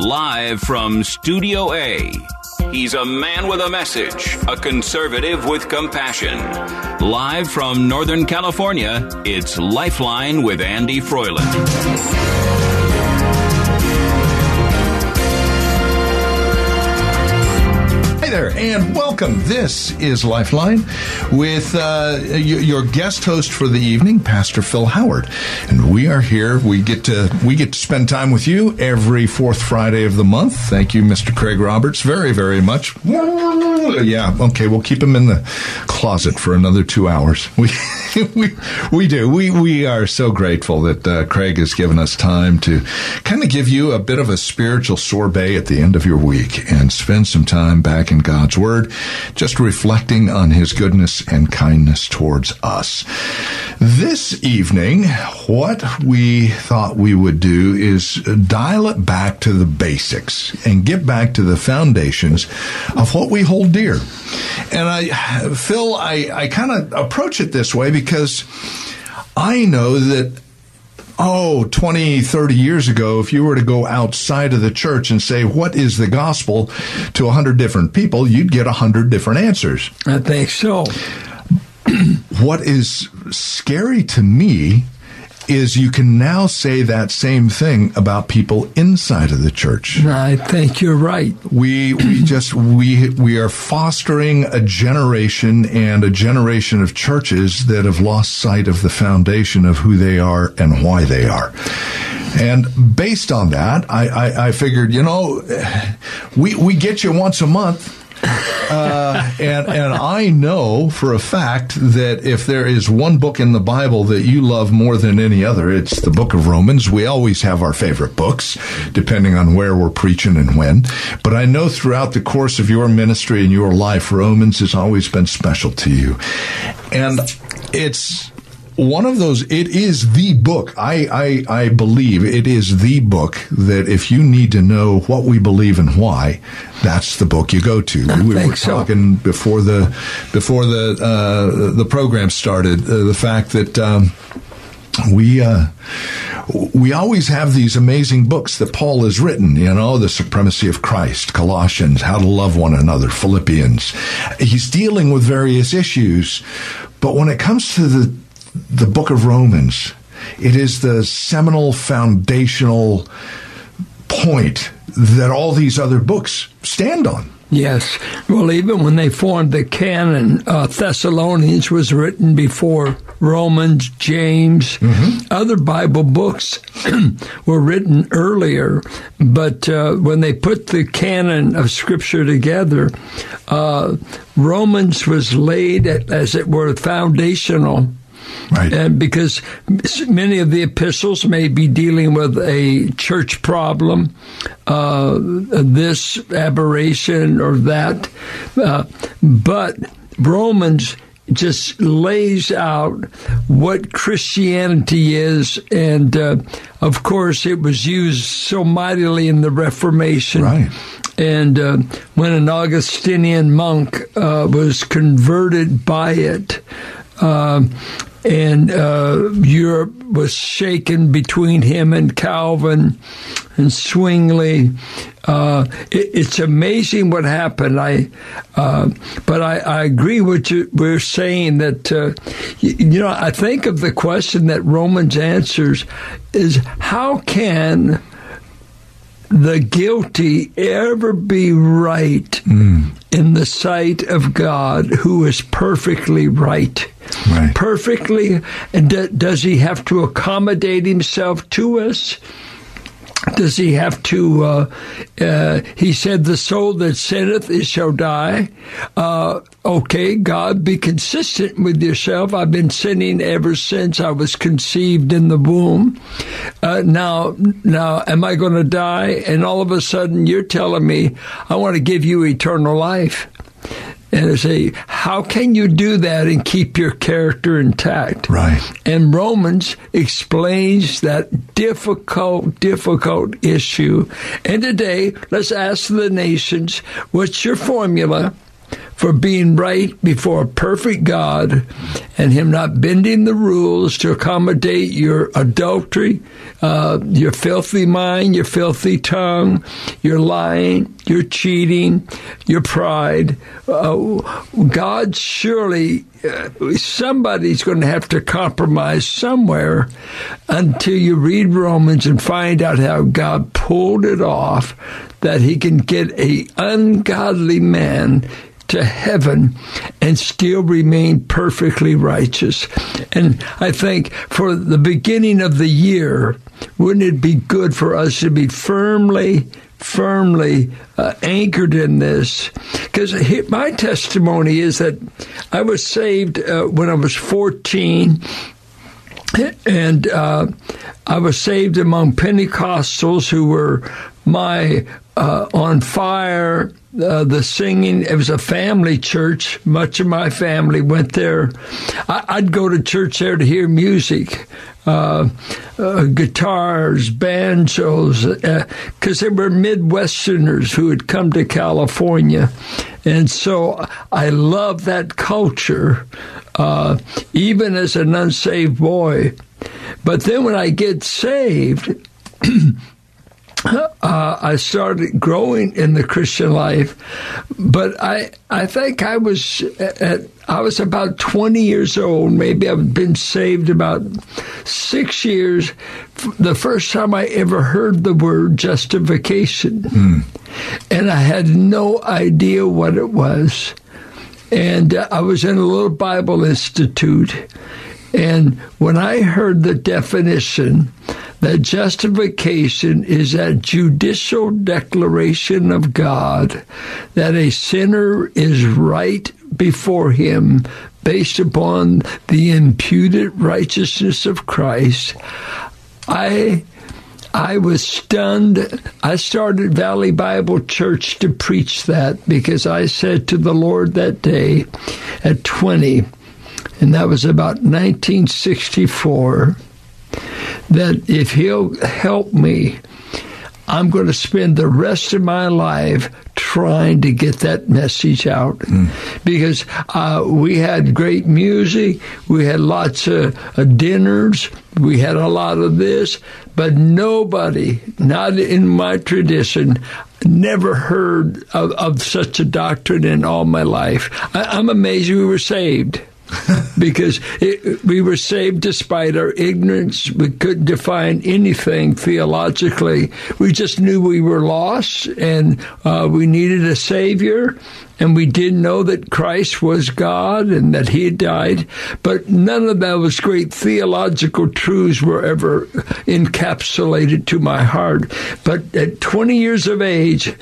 Live from Studio A, he's a man with a message, a conservative with compassion. Live from Northern California, it's Lifeline with Andy Froyland. There, and welcome. This is Lifeline with uh, your guest host for the evening, Pastor Phil Howard, and we are here. We get to we get to spend time with you every fourth Friday of the month. Thank you, Mr. Craig Roberts, very very much. Yeah, okay, we'll keep him in the closet for another two hours. We we we do. We we are so grateful that uh, Craig has given us time to kind of give you a bit of a spiritual sorbet at the end of your week and spend some time back God's Word, just reflecting on His goodness and kindness towards us. This evening, what we thought we would do is dial it back to the basics and get back to the foundations of what we hold dear. And I, Phil, I, I kind of approach it this way because I know that oh, 20, 30 years ago, if you were to go outside of the church and say, what is the gospel to 100 different people, you'd get 100 different answers. I think so. what is scary to me is you can now say that same thing about people inside of the church. I think you're right. We we just we we are fostering a generation and a generation of churches that have lost sight of the foundation of who they are and why they are. And based on that, I, I, I figured, you know, we we get you once a month uh, and and I know for a fact that if there is one book in the Bible that you love more than any other, it's the Book of Romans. We always have our favorite books, depending on where we're preaching and when. But I know throughout the course of your ministry and your life, Romans has always been special to you, and it's one of those it is the book I, I i believe it is the book that if you need to know what we believe and why that's the book you go to I we were talking so. before the before the uh, the program started uh, the fact that um, we uh, we always have these amazing books that Paul has written, you know, the supremacy of Christ, Colossians, how to love one another, Philippians. He's dealing with various issues, but when it comes to the the book of Romans. It is the seminal foundational point that all these other books stand on. Yes. Well, even when they formed the canon, uh, Thessalonians was written before Romans, James. Mm-hmm. Other Bible books were written earlier, but uh, when they put the canon of Scripture together, uh, Romans was laid, as it were, foundational Right. And because many of the epistles may be dealing with a church problem, uh, this aberration or that, uh, but Romans just lays out what Christianity is, and uh, of course, it was used so mightily in the Reformation. Right. And uh, when an Augustinian monk uh, was converted by it, uh, and uh, Europe was shaken between him and Calvin and Zwingli. Uh, it, it's amazing what happened. I, uh, but I, I, agree with you. We're saying that uh, you, you know. I think of the question that Romans answers is how can the guilty ever be right mm. in the sight of God, who is perfectly right? Right. Perfectly. And d- does he have to accommodate himself to us? Does he have to? Uh, uh, he said, "The soul that sinneth, it shall die." Uh, okay, God, be consistent with yourself. I've been sinning ever since I was conceived in the womb. Uh, now, now, am I going to die? And all of a sudden, you're telling me I want to give you eternal life and I say, how can you do that and keep your character intact? Right. And Romans explains that difficult, difficult issue. And today, let's ask the nations, what's your formula? For being right before a perfect God and Him not bending the rules to accommodate your adultery, uh, your filthy mind, your filthy tongue, your lying, your cheating, your pride. Uh, God surely, uh, somebody's going to have to compromise somewhere until you read Romans and find out how God pulled it off that he can get a ungodly man to heaven and still remain perfectly righteous. And I think for the beginning of the year, wouldn't it be good for us to be firmly firmly uh, anchored in this because my testimony is that I was saved uh, when I was 14 and uh, I was saved among Pentecostals who were my uh, on fire uh, the singing. It was a family church. Much of my family went there. I, would go to church there to hear music, uh, uh, guitars, banjos, because uh, they were Midwesterners who had come to California. And so I love that culture, uh, even as an unsaved boy. But then when I get saved, uh, I started growing in the Christian life, but I I think I was at, I was about twenty years old. Maybe I've been saved about six years. The first time I ever heard the word justification, mm. and I had no idea what it was. And uh, I was in a little Bible institute, and when I heard the definition that justification is that judicial declaration of God that a sinner is right before him based upon the imputed righteousness of Christ. I I was stunned. I started Valley Bible Church to preach that because I said to the Lord that day at 20, and that was about 1964 that if he'll help me, I'm going to spend the rest of my life trying to get that message out mm. because uh, we had great music, we had lots of uh, dinners, we had a lot of this, but nobody, not in my tradition, never heard of, of such a doctrine in all my life. I, I'm amazed we were saved. because it, we were saved despite our ignorance. We couldn't define anything theologically. We just knew we were lost and uh, we needed a Savior and we did know that Christ was God and that He died, but none of those great theological truths were ever encapsulated to my heart. But at 20 years of age,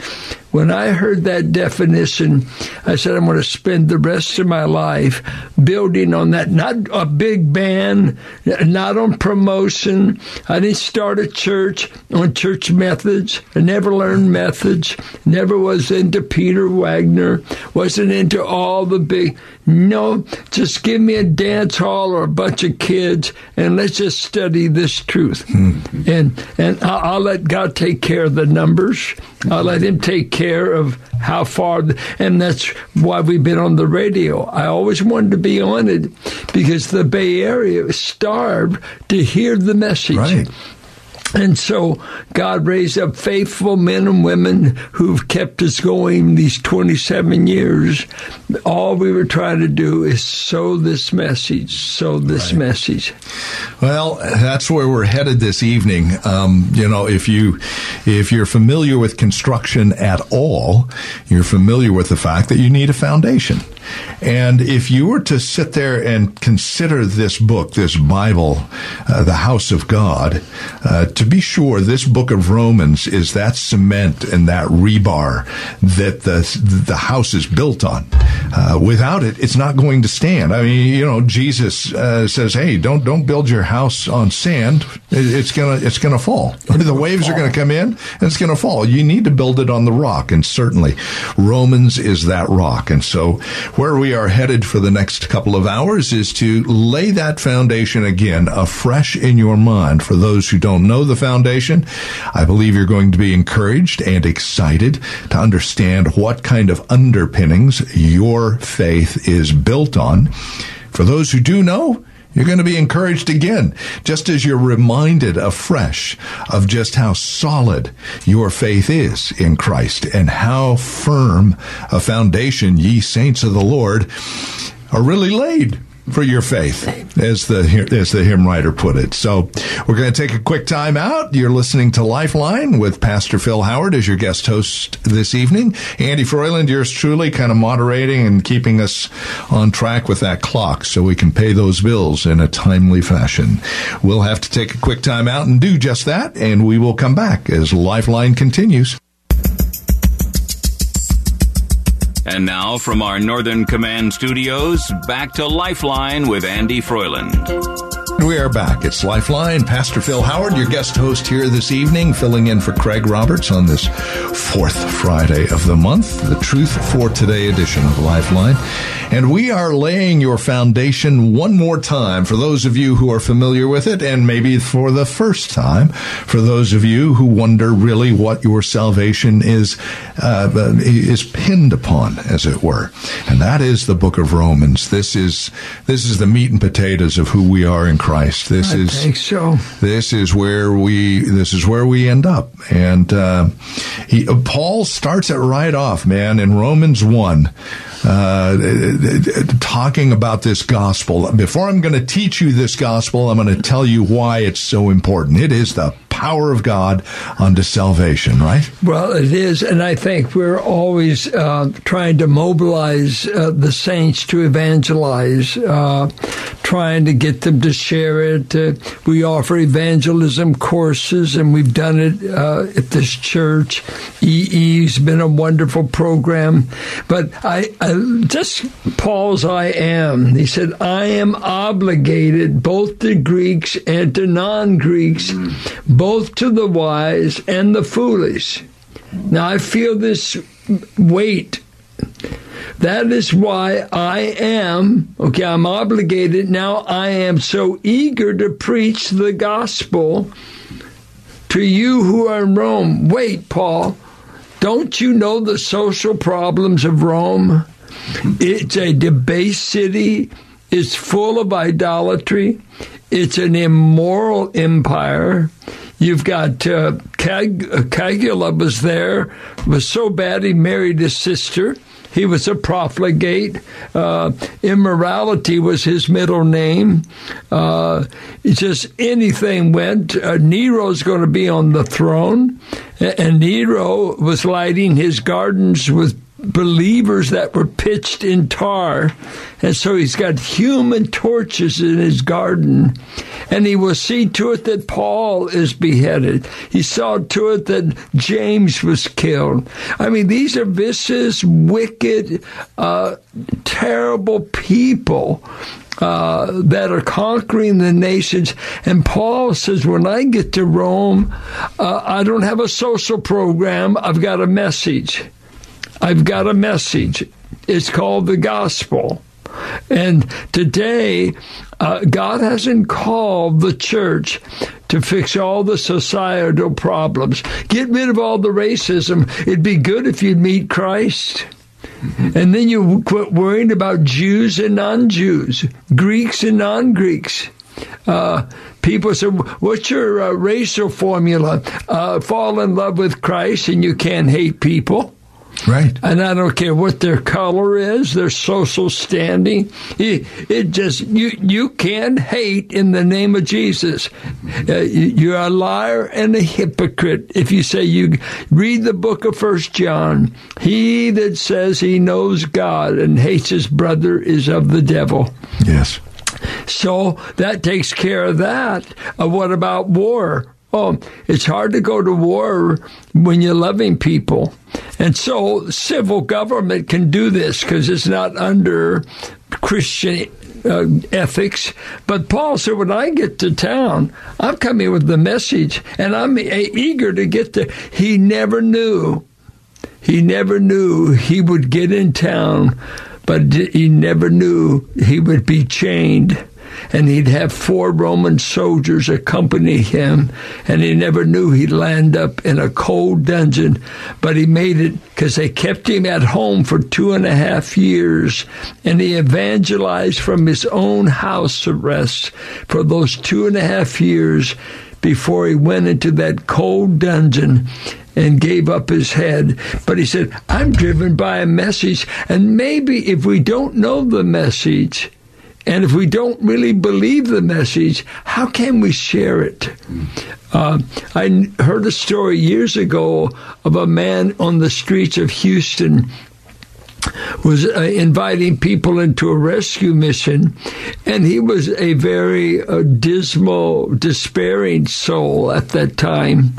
when I heard that definition, I said, I'm going to spend the rest of my life building on that. Not a big band, not on promotion. I didn't start a church on church methods. I never learned methods, never was into Peter Wagner, wasn't into all the big. No, just give me a dance hall or a bunch of kids and let's just study this truth. Mm-hmm. And and I'll, I'll, let God take care of the numbers. I'll let Him take care of how far. And that's why we've been on the radio. I always wanted to be on it because the Bay Area starved to hear the message. Right. And so God raised up faithful men and women who've kept us going these 27 years. All we were trying to do is sow this message, sow this right. message. Well, that's where we're headed this evening. Um, you know, if you if you're familiar with construction at all, you're familiar with the fact that you need a foundation. And if you were to sit there and consider this book, this Bible, uh, the House of God, uh, to be sure, this book of Romans is that cement and that rebar that the the house is built on. Uh, without it, it's not going to stand. I mean, you know, Jesus uh, says, "Hey, don't don't build your house on sand. It's gonna it's gonna fall. the waves fall. are going to come in, and it's going to fall. You need to build it on the rock." And certainly, Romans is that rock. And so, where we are headed for the next couple of hours is to lay that foundation again afresh in your mind. For those who don't know the foundation, I believe you're going to be encouraged and excited to understand what kind of underpinnings your faith is built on. For those who do know, you're going to be encouraged again, just as you're reminded afresh of just how solid your faith is in Christ and how firm a foundation ye saints of the Lord are really laid for your faith, as the as the hymn writer put it. So we're going to take a quick time out. You're listening to Lifeline with Pastor Phil Howard as your guest host this evening. Andy Froyland, yours truly, kind of moderating and keeping us on track with that clock so we can pay those bills in a timely fashion. We'll have to take a quick time out and do just that, and we will come back as Lifeline continues. And now from our Northern Command studios, back to Lifeline with Andy Froyland. We are back. It's Lifeline. Pastor Phil Howard, your guest host here this evening, filling in for Craig Roberts on this fourth Friday of the month, the Truth for Today edition of Lifeline. And we are laying your foundation one more time for those of you who are familiar with it, and maybe for the first time for those of you who wonder really what your salvation is uh, is pinned upon, as it were. And that is the Book of Romans. This is this is the meat and potatoes of who we are in Christ. This I is so. This is where we this is where we end up. And uh, he, Paul starts it right off, man, in Romans one. Uh, talking about this gospel. Before I'm going to teach you this gospel, I'm going to tell you why it's so important. It is the power of God unto salvation, right? Well, it is, and I think we're always uh, trying to mobilize uh, the saints to evangelize, uh, trying to get them to share it. Uh, we offer evangelism courses, and we've done it uh, at this church. EE's been a wonderful program, but I, I just Paul's I am. He said, I am obligated both to Greeks and to non-Greeks, both both to the wise and the foolish. Now I feel this weight. That is why I am, okay, I'm obligated. Now I am so eager to preach the gospel to you who are in Rome. Wait, Paul, don't you know the social problems of Rome? It's a debased city. It's full of idolatry. It's an immoral empire. You've got uh, Cag- uh, Cagula was there, was so bad he married his sister. He was a profligate. Uh, immorality was his middle name. Uh, just anything went. Uh, Nero's going to be on the throne, and Nero was lighting his gardens with believers that were pitched in tar. And so he's got human torches in his garden. And he will see to it that Paul is beheaded. He saw to it that James was killed. I mean, these are vicious, wicked, uh, terrible people. Uh, that are conquering the nations. And Paul says, when I get to Rome, uh, I don't have a social program, I've got a message. I've got a message. It's called the gospel. And today, uh, God hasn't called the church to fix all the societal problems. Get rid of all the racism. It'd be good if you'd meet Christ. And then you quit worrying about Jews and non Jews, Greeks and non Greeks. Uh, people say, What's your uh, racial formula? Uh, fall in love with Christ and you can't hate people. Right. And I don't care what their color is, their social standing. It, it just, you, you can't hate in the name of Jesus. Uh, you're a liar and a hypocrite if you say you read the book of First John. He that says he knows God and hates his brother is of the devil. Yes. So that takes care of that. Uh, what about war? Oh, it's hard to go to war when you're loving people. And so civil government can do this because it's not under Christian uh, ethics. But Paul said, when I get to town, I'm coming with the message and I'm eager to get there. He never knew. He never knew he would get in town, but he never knew he would be chained and he'd have four Roman soldiers accompany him, and he never knew he'd land up in a cold dungeon, but he made it because they kept him at home for two and a half years, and he evangelized from his own house arrest for those two and a half years before he went into that cold dungeon and gave up his head. But he said, I'm driven by a message. And maybe if we don't know the message, and if we don't really believe the message, how can we share it? Uh, I heard a story years ago of a man on the streets of Houston was uh, inviting people into a rescue mission, and he was a very uh, dismal, despairing soul at that time.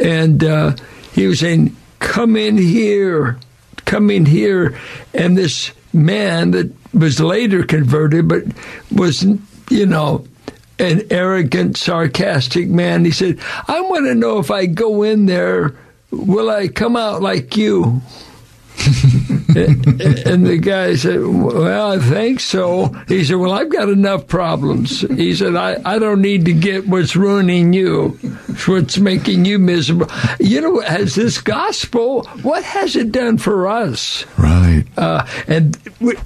And uh, he was saying, Come in here, come in here. And this man that was later converted, but was, you know, an arrogant, sarcastic man. He said, I want to know if I go in there, will I come out like you? and the guy said, Well, I think so. He said, Well, I've got enough problems. He said, I, I don't need to get what's ruining you, what's making you miserable. You know, has this gospel, what has it done for us? Right. Uh, and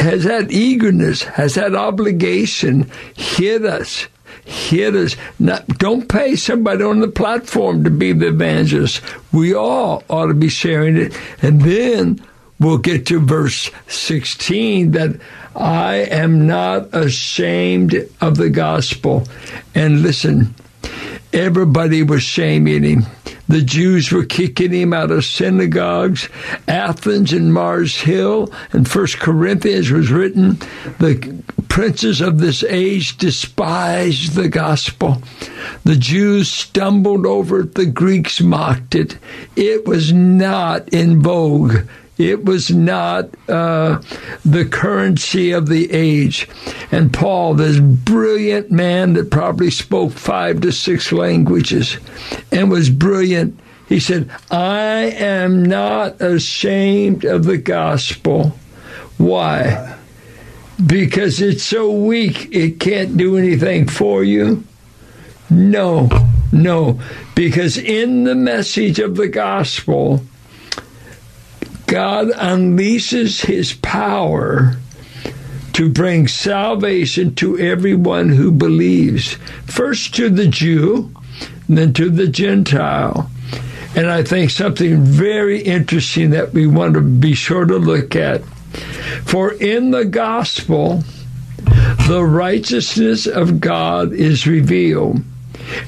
has that eagerness, has that obligation hit us? hit us. Not, don't pay somebody on the platform to be the evangelist. We all ought to be sharing it. And then we'll get to verse 16 that I am not ashamed of the gospel. And listen, everybody was shaming him. The Jews were kicking him out of synagogues. Athens and Mars Hill and First Corinthians was written. The princes of this age despised the gospel. The Jews stumbled over it. The Greeks mocked it. It was not in vogue it was not uh, the currency of the age. And Paul, this brilliant man that probably spoke five to six languages and was brilliant, he said, I am not ashamed of the gospel. Why? Because it's so weak, it can't do anything for you? No, no. Because in the message of the gospel, God unleashes his power to bring salvation to everyone who believes, first to the Jew, then to the Gentile. And I think something very interesting that we want to be sure to look at. For in the gospel, the righteousness of God is revealed.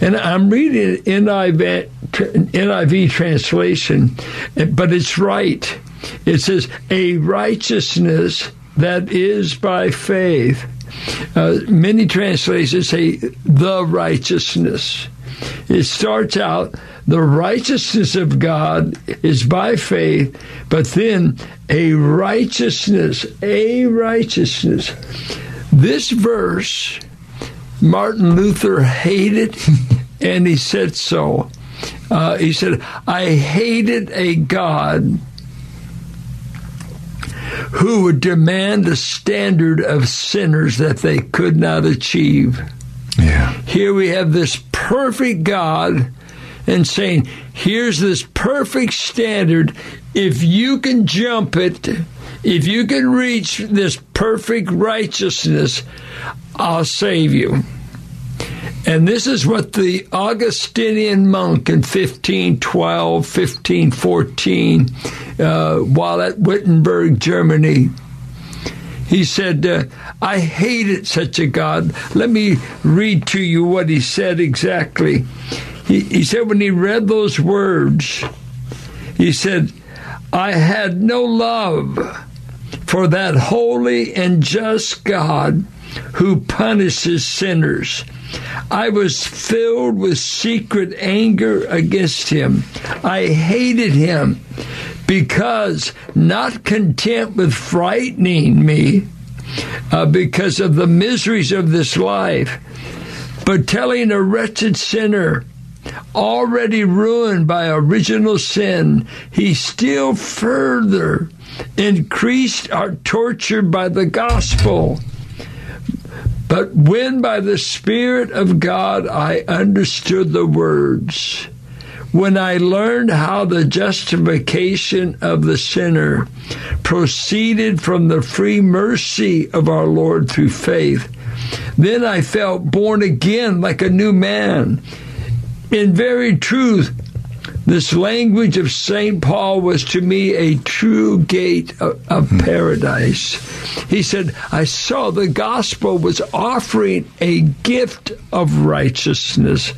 And I'm reading NIV, NIV translation, but it's right. It says, a righteousness that is by faith. Uh, many translations say the righteousness. It starts out, the righteousness of God is by faith, but then a righteousness, a righteousness. This verse, Martin Luther hated, and he said so. Uh, he said, I hated a God who would demand a standard of sinners that they could not achieve. Yeah. Here we have this perfect God and saying, here's this perfect standard. If you can jump it, if you can reach this perfect righteousness, I'll save you. And this is what the Augustinian monk in 1512, 1514, uh, while at Wittenberg, Germany, he said, uh, I hated such a God. Let me read to you what he said exactly. He, he said, when he read those words, he said, I had no love for that holy and just God who punishes sinners I was filled with secret anger against him. I hated him because, not content with frightening me uh, because of the miseries of this life, but telling a wretched sinner, already ruined by original sin, he still further increased our torture by the gospel. But when by the Spirit of God I understood the words, when I learned how the justification of the sinner proceeded from the free mercy of our Lord through faith, then I felt born again like a new man. In very truth, this language of St. Paul was to me a true gate of, of hmm. paradise. He said, I saw the gospel was offering a gift of righteousness,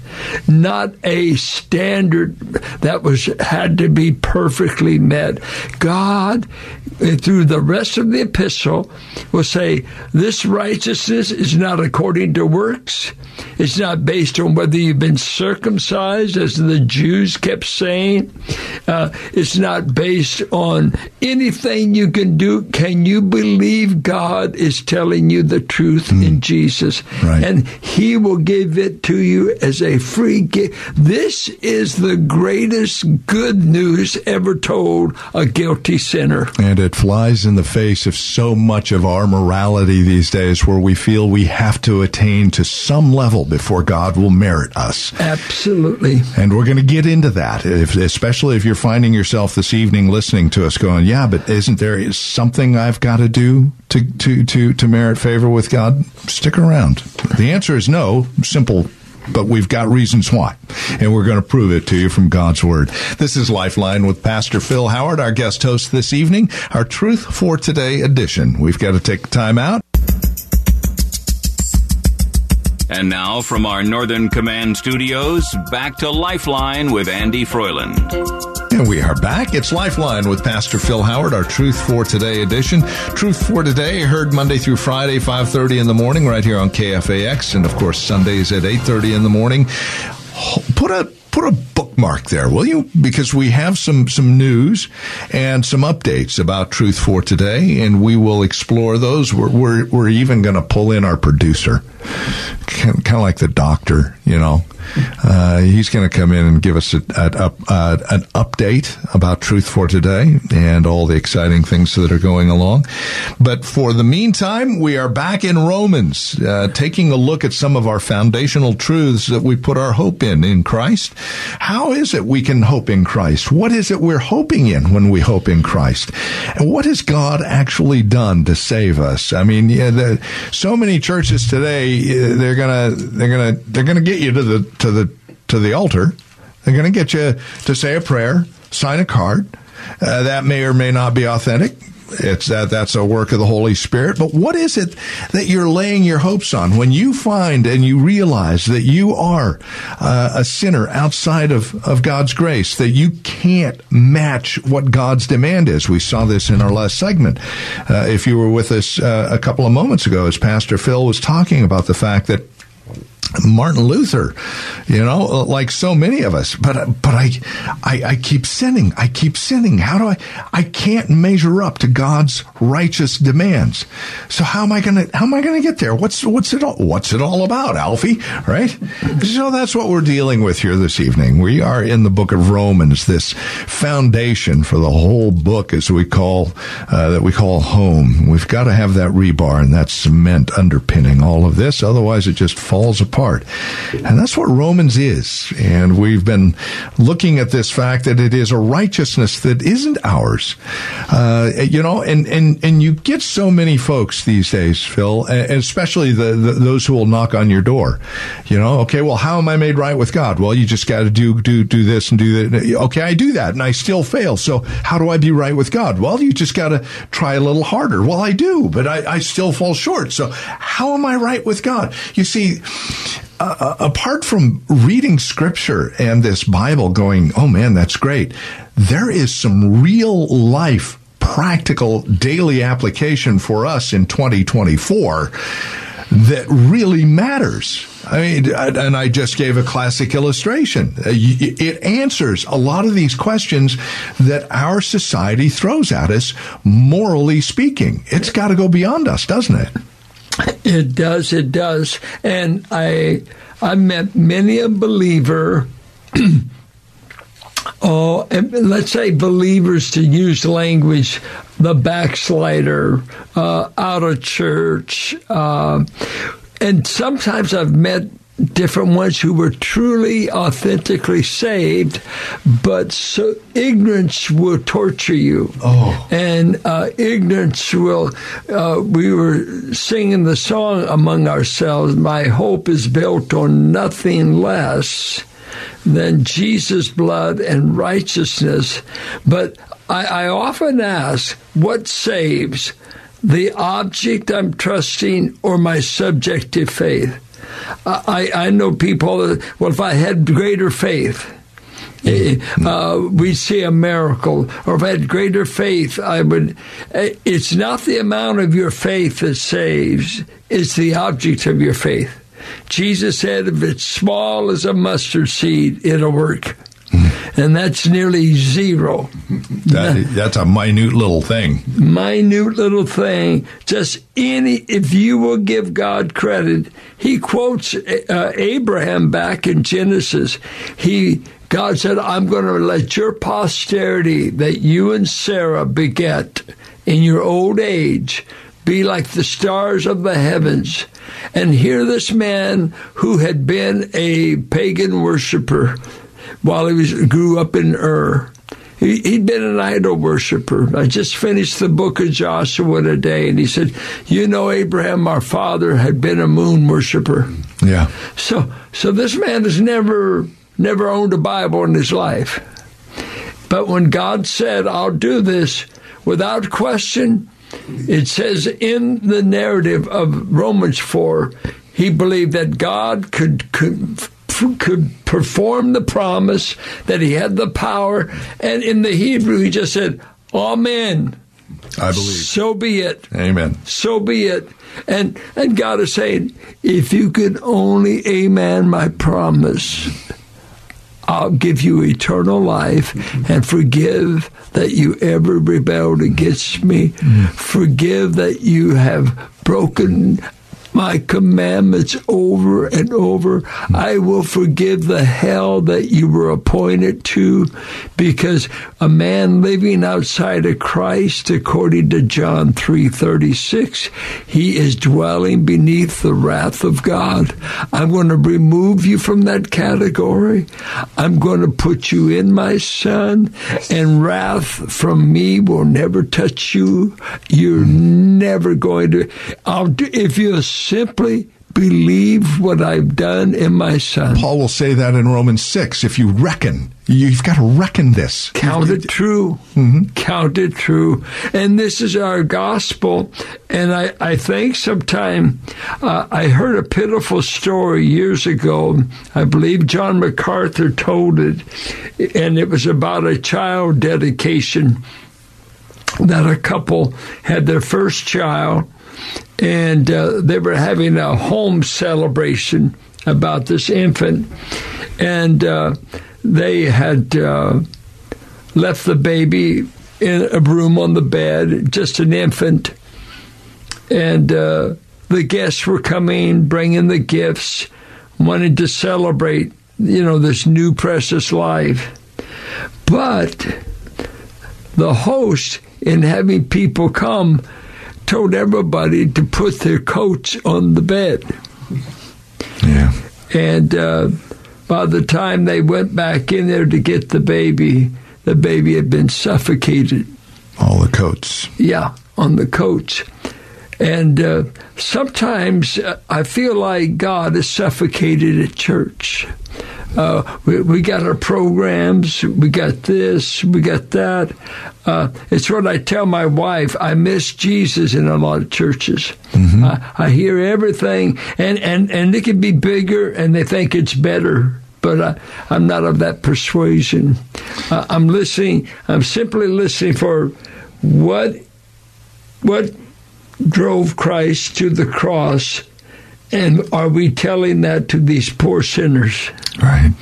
not a standard that was had to be perfectly met. God, through the rest of the epistle, will say, This righteousness is not according to works. It's not based on whether you've been circumcised, as the Jews kept saying. Uh, it's not based on anything you can do. Can you believe God is telling you the truth mm. in Jesus? Right. And He will give it to you as a free gift. This is the greatest good news ever told a guilty sinner. And it flies in the face of so much of our morality these days where we feel we have to attain to some level before God will merit us. Absolutely. And we're going to get into that, if, especially if you're finding yourself this evening listening to us going, yeah, but isn't there something I've got to do to, to, to, to merit favor with God? Stick around. The answer is no. Simple but we've got reasons why. And we're going to prove it to you from God's Word. This is Lifeline with Pastor Phil Howard, our guest host this evening, our Truth for Today edition. We've got to take time out. And now from our Northern Command studios, back to Lifeline with Andy Froyland. And we are back. It's Lifeline with Pastor Phil Howard, our Truth for Today edition. Truth for Today, heard Monday through Friday, 5.30 in the morning, right here on KFAX, and of course Sundays at 8.30 in the morning. Put a put a bookmark there, will you? Because we have some, some news and some updates about Truth for Today, and we will explore those. We're, we're, we're even going to pull in our producer, kind of like the doctor, you know. Uh, he's going to come in and give us a, a, a, an update about Truth for Today and all the exciting things that are going along. But for the meantime, we are back in Romans, uh, taking a look at some of our foundational truths that we put our hope in in Christ. How is it we can hope in Christ? What is it we're hoping in when we hope in Christ? And what has God actually done to save us? I mean, yeah, the, so many churches today, they're gonna, they're gonna, they're gonna get you to the to the to the altar. They're to get you to say a prayer, sign a card. Uh, that may or may not be authentic. It's that that's a work of the Holy Spirit. But what is it that you're laying your hopes on when you find and you realize that you are uh, a sinner outside of, of God's grace, that you can't match what God's demand is? We saw this in our last segment. Uh, if you were with us uh, a couple of moments ago, as Pastor Phil was talking about the fact that Martin Luther, you know, like so many of us. But but I, I, I keep sinning. I keep sinning. How do I? I can't measure up to God's righteous demands. So how am I gonna how am I gonna get there? What's what's it all what's it all about, Alfie? Right? So that's what we're dealing with here this evening. We are in the book of Romans, this foundation for the whole book, as we call uh, that we call home. We've got to have that rebar and that cement underpinning all of this, otherwise it just falls apart apart. And that's what Romans is. And we've been looking at this fact that it is a righteousness that isn't ours. Uh, you know, and, and, and you get so many folks these days, Phil, and especially the, the, those who will knock on your door. You know, okay, well, how am I made right with God? Well, you just got to do, do, do this and do that. Okay, I do that and I still fail. So how do I be right with God? Well, you just got to try a little harder. Well, I do, but I, I still fall short. So how am I right with God? You see, uh, apart from reading scripture and this Bible going, oh man, that's great, there is some real life, practical daily application for us in 2024 that really matters. I mean, and I just gave a classic illustration. Uh, it answers a lot of these questions that our society throws at us, morally speaking. It's got to go beyond us, doesn't it? It does. It does. And I, I met many a believer. oh, let's say believers to use language, the backslider, uh, out of church. Uh, and sometimes I've met different ones who were truly, authentically saved, but so ignorance will torture you. Oh. And uh, ignorance will, uh, we were singing the song among ourselves, My hope is built on nothing less than Jesus' blood and righteousness. But I, I often ask, what saves? The object I'm trusting or my subjective faith? I, I know people that, well, if I had greater faith, eh, uh, we'd see a miracle. Or if I had greater faith, I would. Eh, it's not the amount of your faith that saves, it's the object of your faith. Jesus said, if it's small as a mustard seed, it'll work. And that's nearly zero. That, that's a minute little thing. Minute little thing. Just any, if you will give God credit, he quotes uh, Abraham back in Genesis. He, God said, I'm going to let your posterity that you and Sarah beget in your old age be like the stars of the heavens. And here this man who had been a pagan worshiper while he was, grew up in Ur. He, he'd been an idol worshiper. I just finished the book of Joshua today, and he said, "You know, Abraham, our father, had been a moon worshiper." Yeah. So, so this man has never, never owned a Bible in his life. But when God said, "I'll do this," without question, it says in the narrative of Romans four, he believed that God could, could could perform the promise, that he had the power. And in the Hebrew, he just said, Amen. I believe. So be it. Amen. So be it. And and God is saying, if you could only amen my promise, I'll give you eternal life and forgive that you ever rebelled against me. Mm. Forgive that you have broken my commandments over and over. I will forgive the hell that you were appointed to because a man living outside of Christ, according to John 3:36, he is dwelling beneath the wrath of God. I'm going to remove you from that category. I'm going to put you in my son and wrath from me will never touch you. You're never going to I'll if you simply believe what I've done in my son. Paul will say that in Romans 6. If you reckon, you've got to reckon this. Count it true. Mm-hmm. Count it true. And this is our gospel. And I, I think sometime uh, I heard a pitiful story years ago. I believe John MacArthur told it. And it was about a child dedication that a couple had their first child and uh, they were having a home celebration about this infant, and uh, they had uh, left the baby in a room on the bed, just an infant, and uh, the guests were coming, bringing the gifts, wanting to celebrate, you know, this new precious life, but the host in having people come told everybody to put their coats on the bed. Yeah. And uh, by the time they went back in there to get the baby, the baby had been suffocated. All the coats. Yeah, on the coats. And uh, sometimes uh, I feel like God is suffocated at church. Uh, we, we, got our programs, we got this, we got that. Uh, it's what I tell my wife. I miss Jesus in a lot of churches. Mm-hmm. I, I hear everything, and, and, and it can be bigger, and they think it's better but I, am not of that persuasion. Uh, I'm listening. I'm simply listening for what what drove Christ to the cross And are we telling that to these poor sinners? Right.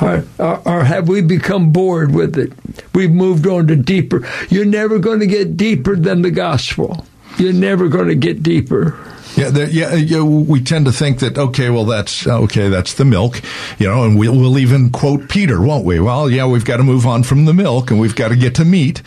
Or, or, or, have we become bored with it? We've moved on to deeper. You're never going to get deeper than the gospel. You're never going to get deeper. Yeah, yeah, yeah, we tend to think that okay, well, that's okay, that's the milk, you know, and we'll, we'll even quote Peter, won't we? Well, yeah, we've got to move on from the milk, and we've got to get to meat.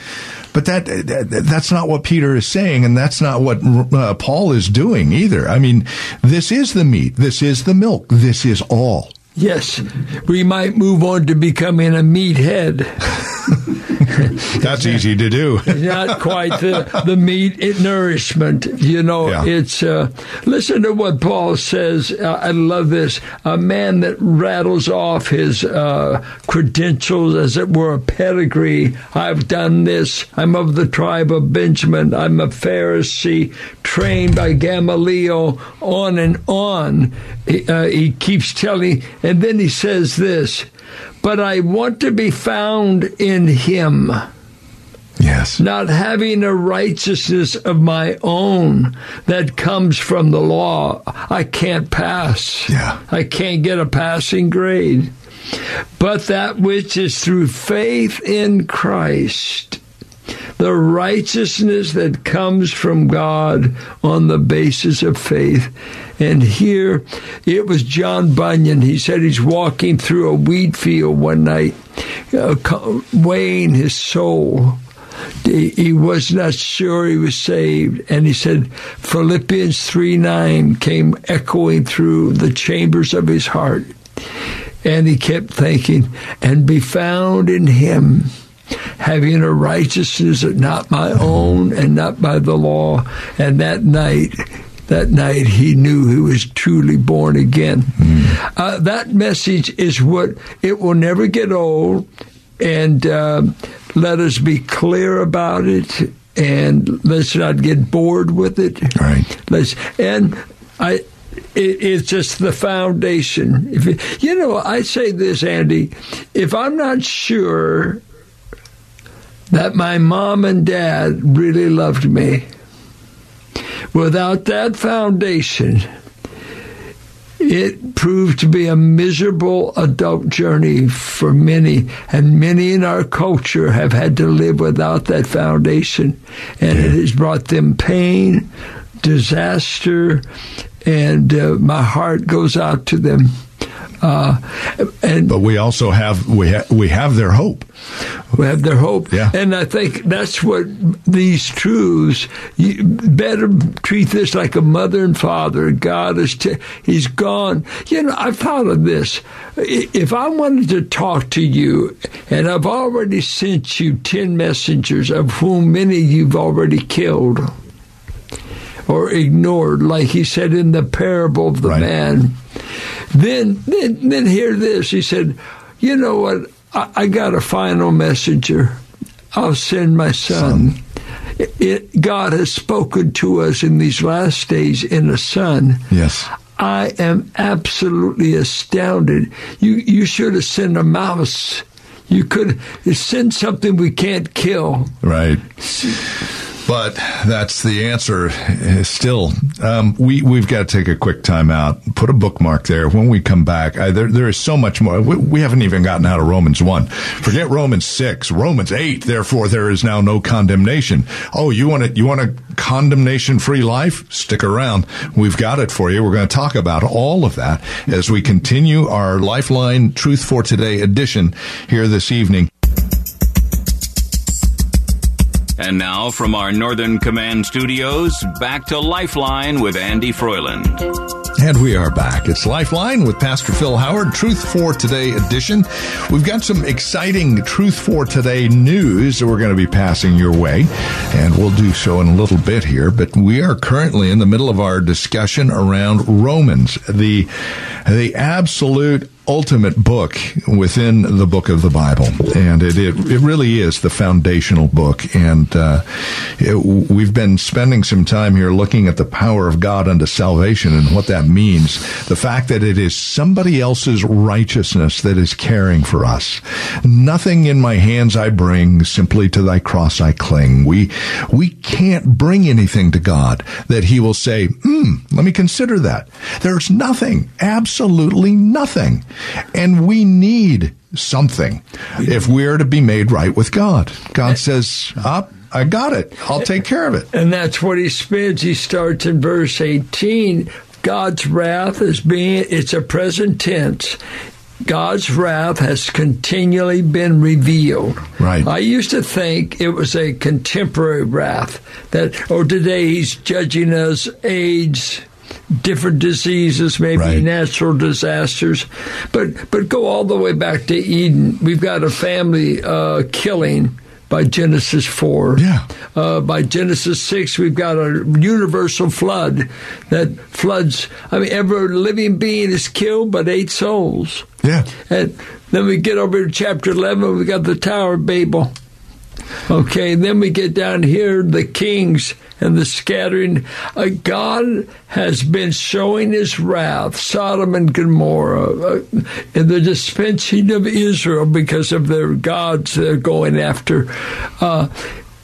But that, that that's not what Peter is saying, and that's not what uh, Paul is doing either. I mean, this is the meat, this is the milk, this is all. Yes, we might move on to becoming a meathead. That's easy to do. Not quite the, the meat it, nourishment. You know, yeah. it's, uh, listen to what Paul says. Uh, I love this. A man that rattles off his uh, credentials as it were a pedigree. I've done this. I'm of the tribe of Benjamin. I'm a Pharisee trained by Gamaliel, on and on. He, uh, he keeps telling, and then he says this but I want to be found in Him. Yes. Not having a righteousness of my own that comes from the law. I can't pass. Yeah. I can't get a passing grade. But that which is through faith in Christ the righteousness that comes from God on the basis of faith. And here it was John Bunyan. He said he's walking through a wheat field one night, uh, weighing his soul. He was not sure he was saved. And he said Philippians 3 9 came echoing through the chambers of his heart. And he kept thinking, and be found in him having a righteousness not my own and not by the law. And that night, that night he knew he was truly born again. Mm. Uh, that message is what it will never get old, and uh, let us be clear about it, and let's not get bored with it. Right. Let's and I. It, it's just the foundation. If it, you know, I say this, Andy. If I'm not sure that my mom and dad really loved me. Without that foundation, it proved to be a miserable adult journey for many, and many in our culture have had to live without that foundation, and it has brought them pain, disaster, and uh, my heart goes out to them. Uh, and but we also have we ha- we have their hope. We have their hope, yeah. And I think that's what these truths. You better treat this like a mother and father. God is t- He's gone. You know, I thought of this. If I wanted to talk to you, and I've already sent you ten messengers, of whom many you've already killed or ignored, like he said in the parable of the right. man. Then, then, then hear this. He said, "You know what? I, I got a final messenger. I'll send my son." son. It, it, God has spoken to us in these last days in a son. Yes. I am absolutely astounded. You you should have sent a mouse. You could send something we can't kill. Right. But that's the answer. Still, um, we we've got to take a quick time out. Put a bookmark there. When we come back, I, there there is so much more. We, we, haven't even gotten out of Romans one. Forget Romans six. Romans eight. Therefore, there is now no condemnation. Oh, you want it? You want a condemnation free life? Stick around. We've got it for you. We're going to talk about all of that as we continue our Lifeline Truth for Today edition here this evening. And now, from our Northern Command studios, back to Lifeline with Andy Froyland. And we are back. It's Lifeline with Pastor Phil Howard, Truth for Today edition. We've got some exciting Truth for Today news that we're going to be passing your way, and we'll do so in a little bit here. But we are currently in the middle of our discussion around Romans, the the absolute ultimate book within the book of the Bible, and it it, it really is the foundational book. And uh, it, we've been spending some time here looking at the power of God unto salvation and what that means. The fact that it is somebody else's righteousness that is caring for us. Nothing in my hands I bring, simply to Thy cross I cling. We we can't bring anything to God that He will say, "Hmm, let me consider that." There's nothing, absolutely nothing. And we need something if we're to be made right with God. God says, up. I got it. I'll take care of it. And that's what he spends. He starts in verse 18. God's wrath is being, it's a present tense. God's wrath has continually been revealed. Right. I used to think it was a contemporary wrath that, oh, today he's judging us AIDS, different diseases, maybe Right. natural disasters, but but go all the way back to Eden. We've got a family uh, killing by Genesis four. Yeah. Uh, by Genesis six, we've got a universal flood that floods. I mean, every living being is killed, but eight souls. Yeah. And then we get over to chapter 11, we got the Tower of Babel. Okay, then we get down here, the kings and the scattering. Uh, God has been showing his wrath, Sodom and Gomorrah, uh, in the dispensing of Israel because of their gods they're going after. Uh,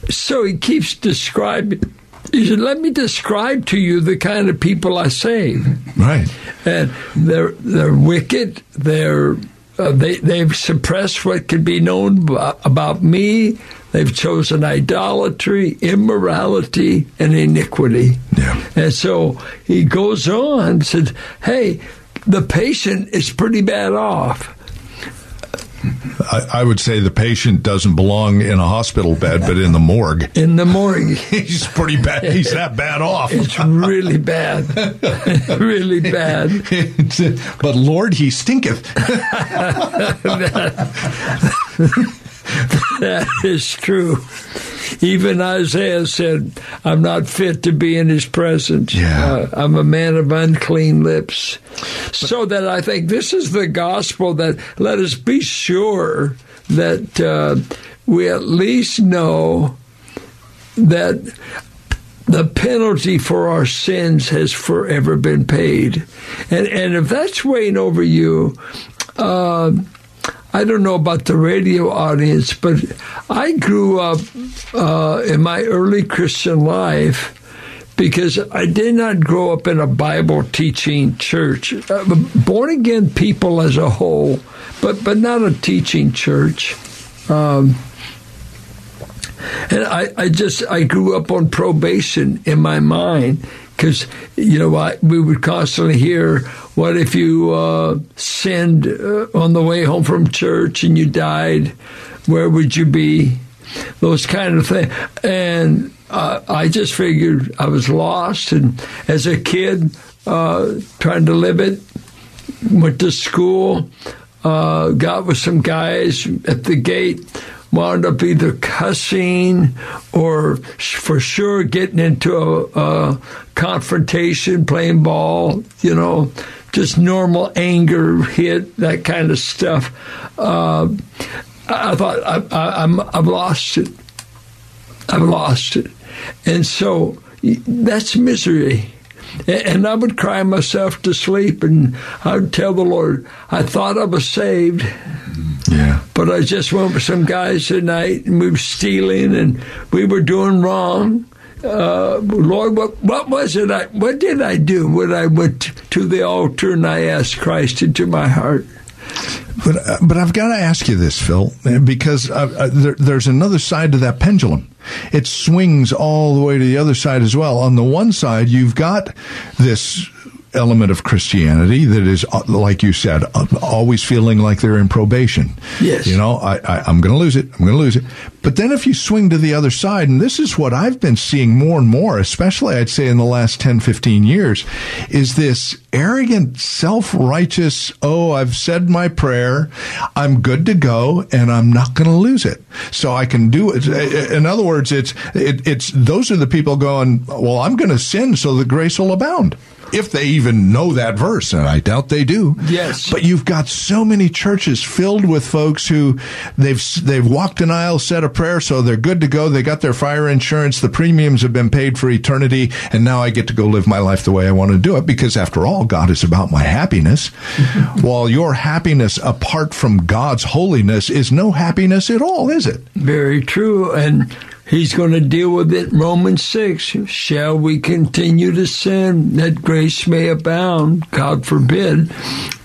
so he keeps describing. He said, "Let me describe to you the kind of people I save." Right. and they're they're wicked. They're uh, they they've suppressed what could be known ab- about me. They've chosen idolatry, immorality, and iniquity. Yeah. And so he goes on and said, "Hey, the patient is pretty bad off." I, I would say the patient doesn't belong in a hospital bed, but in the morgue. In the morgue, He's pretty bad. He's that bad off. it's really bad, really bad. but Lord, he stinketh. That is true. Even Isaiah said, I'm not fit to be in his presence. Yeah. Uh, I'm a man of unclean lips. So that I think this is the gospel that let us be sure that uh, we at least know that the penalty for our sins has forever been paid. And, and if that's weighing over you, uh, I don't know about the radio audience, but I grew up uh, in my early Christian life because I did not grow up in a Bible teaching church. Uh, born again people as a whole, but but not a teaching church. Um, and I, I just I grew up on probation in my mind because you know I, we would constantly hear what if you uh, sinned uh, on the way home from church and you died? Where would you be? Those kind of things and uh, I just figured I was lost and as a kid uh, trying to live it went to school uh, got with some guys at the gate wound up either cussing or for sure getting into a, a confrontation, playing ball, you know, just normal anger hit, that kind of stuff. Uh, I, thought I, I, I'm, I've lost it. I've lost it. And so that's misery. And I would cry myself to sleep, and I would tell the Lord, I thought I was saved. Yeah. But I just went with some guys tonight, and we were stealing, and we were doing wrong. Uh, Lord, what what was it? I what did I do when I went to the altar and I asked Christ into my heart? But uh, but I've got to ask you this, Phil, because uh, uh, there, there's another side to that pendulum. It swings all the way to the other side as well. On the one side, you've got this element of Christianity that is, uh, like you said, uh, always feeling like they're in probation. Yes. You know, I, I, I'm going to lose it. I'm going to lose it. But then if you swing to the other side, and this is what I've been seeing more and more, especially I'd say in the last 10, 15 years, is this arrogant, self-righteous, oh, I've said my prayer, I'm good to go, and I'm not going to lose it. So I can do it. In other words, it's, it, it's, those are the people going, well, I'm going to sin so the grace will abound. If they even know that verse, and I doubt they do. Yes. But you've got so many churches filled with folks who they've they've walked an aisle, said a prayer, so they're good to go. They got their fire insurance, the premiums have been paid for eternity, and now I get to go live my life the way I want to do it because after all, God is about my happiness. While your happiness apart from God's holiness is no happiness at all, is it? Very true. And he's going to deal with it. Romans 6. Shall we continue to sin that grace may abound? God forbid.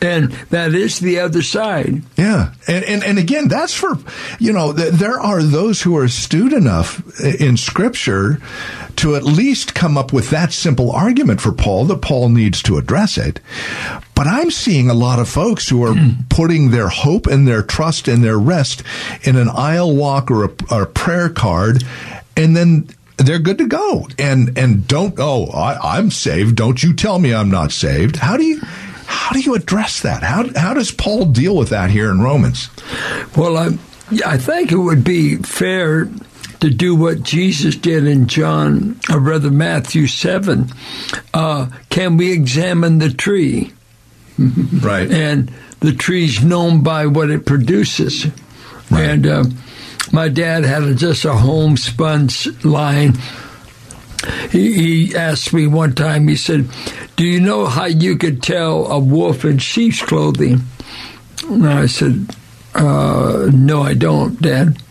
And that is the other side. Yeah. And, and, and again, that's for, you know, th- there are those who are astute enough uh, in Scripture to at least come up with that simple argument for Paul that Paul needs to address it. But I'm seeing a lot of folks who are putting their hope and their trust and their rest in an aisle walk or a, or a prayer card, and then they're good to go. And and don't oh I, I'm saved. Don't you tell me I'm not saved. How do you how do you address that? How how does Paul deal with that here in Romans? Well, I, I think it would be fair to do what Jesus did in John, or rather Matthew 7. Uh, can we examine the tree? Right. And the tree's known by what it produces. Right. And uh, my dad had a, just a homespun line. He, he asked me one time, he said, Do you know how you could tell a wolf in sheep's clothing? And I said, uh, No, I don't, Dad.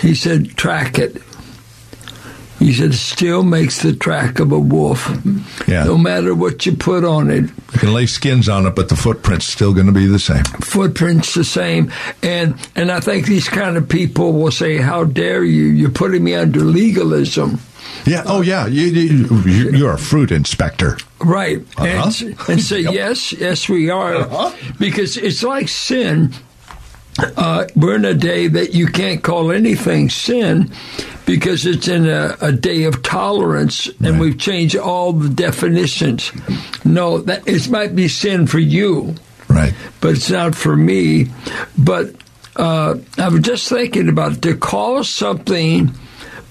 He said, Track it. He said, Still makes the track of a wolf. Yeah. No matter what you put on it, You can lay skins on it, but the footprint's still going to be the same. footprints the same and and I think these kind of people will say how dare you you're putting me under legalism Yeah. Oh, yeah. You, you, you're a fruit inspector. right Uh-huh. and, and say Yep. yes yes we are Uh-huh. because it's like sin uh, we're in a day that you can't call anything sin because it's in a, a day of tolerance and Right. we've changed all the definitions no that it might be sin for you Right. but it's not for me. But uh, I was just thinking about it, to call something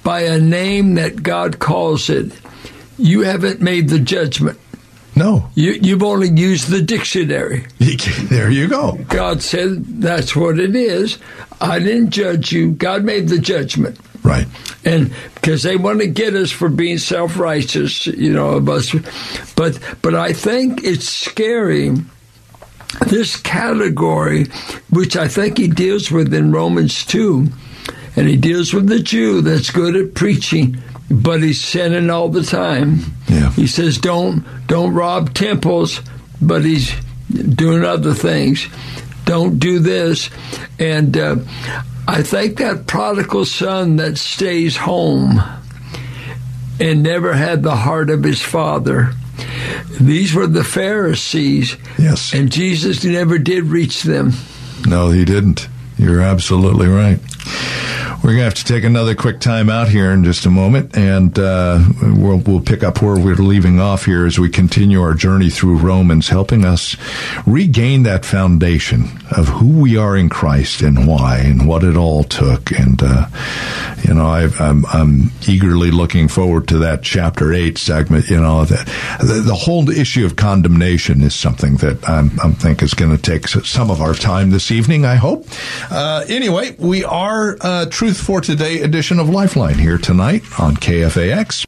by a name that God calls it. You haven't made the judgment. No. You, you've only used the dictionary. There you go. God said that's what it is. I didn't judge you. God made the judgment. Right. And because they want to get us for being self righteous, you know, of us. But but I think it's scary. This category, which I think he deals with in Romans two, and he deals with the Jew that's good at preaching, but he's sinning all the time. Yeah. He says, "Don't don't rob temples," but he's doing other things. Don't do this, and uh, I think that prodigal son that stays home and never had the heart of his father. These were the Pharisees, Yes. and Jesus never did reach them. No, he didn't. You're absolutely right. We're going to have to take another quick time out here in just a moment, and uh, we'll, we'll pick up where we're leaving off here as we continue our journey through Romans, helping us regain that foundation of who we are in Christ and why and what it all took. And, uh, you know, I, I'm, I'm eagerly looking forward to that chapter 8 segment. You know, that the, the whole issue of condemnation is something that I'm, I'm think is going to take some of our time this evening, I hope. Uh, anyway, we are uh, Truth for Today edition of Lifeline here tonight on KFAX.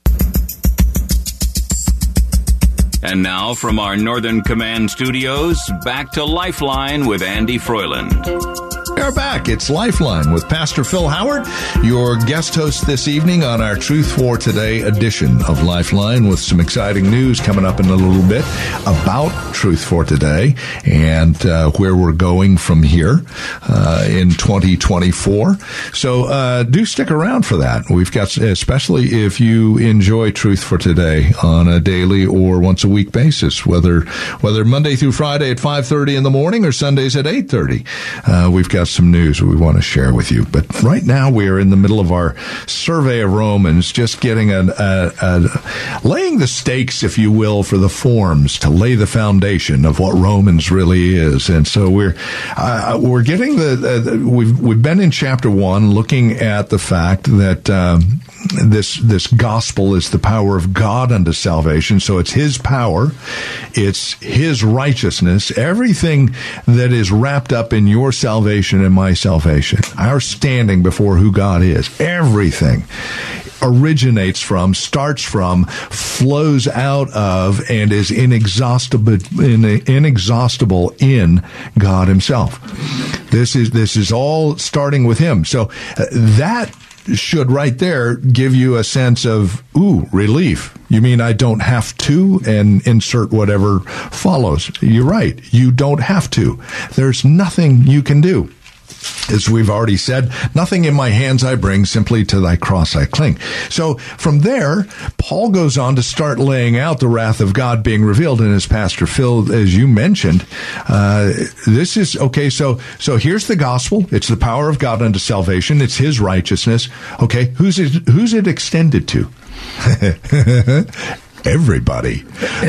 And now from our Northern Command studios, back to Lifeline with Andy Froyland. We are back. It's Lifeline with Pastor Phil Howard, your guest host this evening on our Truth for Today edition of Lifeline with some exciting news coming up in a little bit about Truth for Today and uh, where we're going from here uh, in 2024. So uh, do stick around for that. We've got, especially if you enjoy Truth for Today on a daily or once a week basis, whether whether Monday through Friday at 5:30 in the morning or Sundays at 8:30. Uh, we've got some news we want to share with you. But right now we are in the middle of our survey of Romans, just getting a, a, a laying the stakes, if you will, for the forms to lay the foundation of what Romans really is. And so we're uh, we're getting the, the we've we've been in chapter one, looking at the fact that. Um, this this gospel is the power of God unto salvation. So it's His power, it's His righteousness, everything that is wrapped up in your salvation and my salvation, our standing before who God is, everything originates from, starts from, flows out of, and is inexhaustible, inexhaustible in God Himself. This is this is all starting with Him. So uh, that should right there give you a sense of ooh relief. You mean I don't have to and insert whatever follows. You're right. You don't have to. There's nothing you can do. As we've already said, nothing in my hands I bring, simply to thy cross I cling. So from there, Paul goes on to start laying out the wrath of God being revealed. And as Pastor Phil, as you mentioned, uh, this is okay. So, so here's the gospel. It's the power of God unto salvation. It's His righteousness. Okay, who's it? Who's it extended to? everybody.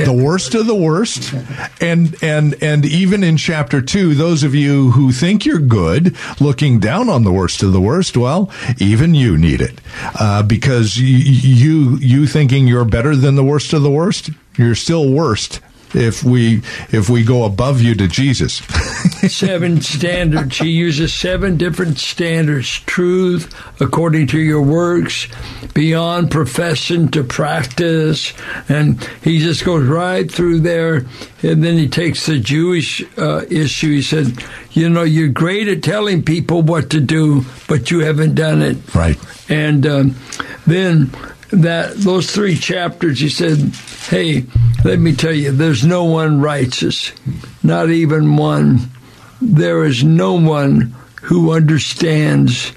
The worst of the worst. And and and even in chapter 2 those of you who think you're good looking down on the worst of the worst well even you need it. Uh, because you, you you thinking you're better than the worst of the worst you're still worst if we if we go above you to Jesus. seven standards. He uses seven different standards: truth according to your works, beyond profession to practice, and he just goes right through there. And then he takes the Jewish uh, issue. He said, "You know, you're great at telling people what to do, but you haven't done it." Right. And um, then that those three chapters, he said, "Hey, let me tell you, there's no one righteous, not even one. There is no one who understands.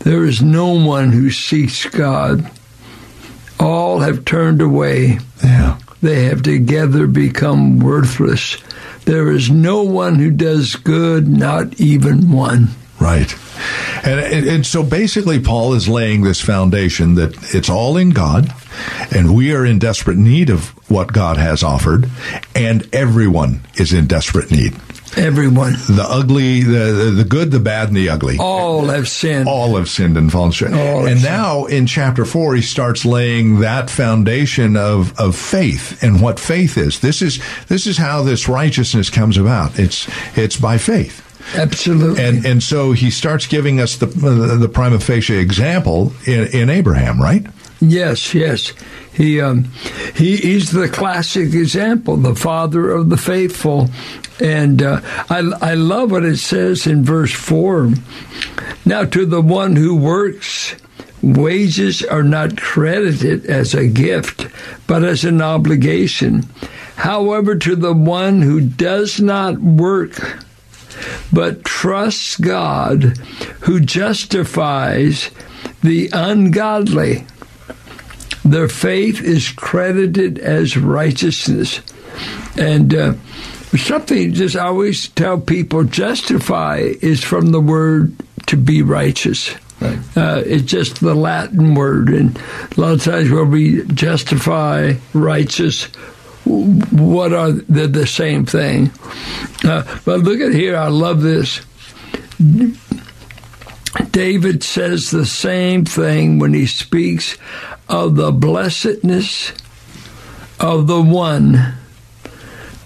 There is no one who seeks God. All have turned away. Yeah. They have together become worthless. There is no one who does good, not even one." Right. And, and, so basically, Paul is laying this foundation that it's all in God, and we are in desperate need of what God has offered, and everyone is in desperate need. Everyone. The ugly, the, the good, the bad, and the ugly. All have sinned. All have sinned and fallen short. All and now in chapter four, he starts laying that foundation of, of faith and what faith is. This is, this is how this righteousness comes about. It's, it's by faith. Absolutely. And and so he starts giving us the the prima facie example in, in Abraham, right? Yes, yes. He um, he he's the classic example, the father of the faithful, and uh, I I love what it says in verse four. Now to the one who works. Wages are not credited as a gift, but as an obligation. However, to the one who does not work, but trusts God who justifies the ungodly. Their faith is credited as righteousness. And uh, something just I always tell people justify is from the word to be righteous. Right. Uh, it's just the Latin word, and a lot of times where we justify righteous, what are they the same thing? Uh, but look at here, I love this. David says the same thing when he speaks of the blessedness of the one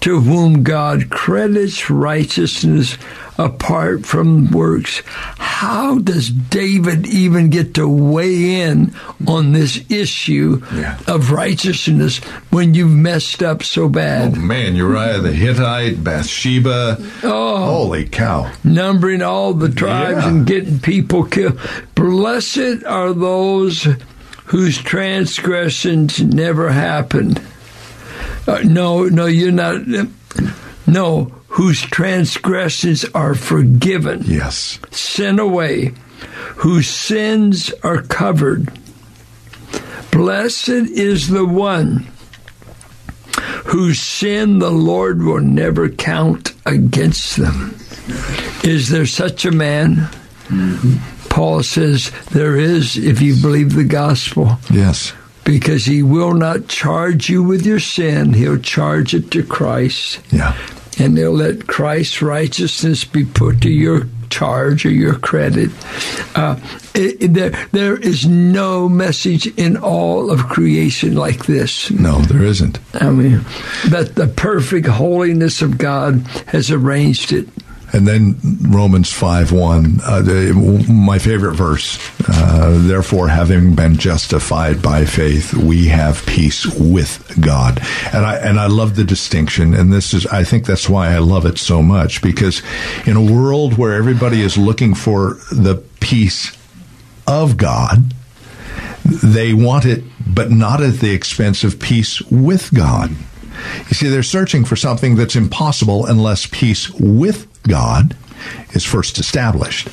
to whom God credits righteousness apart from works. How does David even get to weigh in on this issue yeah. of righteousness when you've messed up so bad? Oh man, Uriah the Hittite, Bathsheba. Oh, holy cow! Numbering all the tribes yeah. and getting people killed. Blessed are those whose transgressions never happened. Uh, no, no, you're not. No, whose transgressions are forgiven. Yes. Sent away, whose sins are covered. Blessed is the one whose sin the Lord will never count against them. Is there such a man? Mm-hmm. Paul says there is if you believe the gospel. Yes. Because he will not charge you with your sin, he'll charge it to Christ. Yeah and they'll let Christ's righteousness be put to your charge or your credit. Uh, it, it, there, there is no message in all of creation like this. No, there isn't. I mean, that the perfect holiness of God has arranged it. And then Romans 5 1, uh, my favorite verse. Uh, Therefore, having been justified by faith, we have peace with God. And I, and I love the distinction. And this is, I think that's why I love it so much because in a world where everybody is looking for the peace of God, they want it, but not at the expense of peace with God. You see, they're searching for something that's impossible unless peace with God is first established.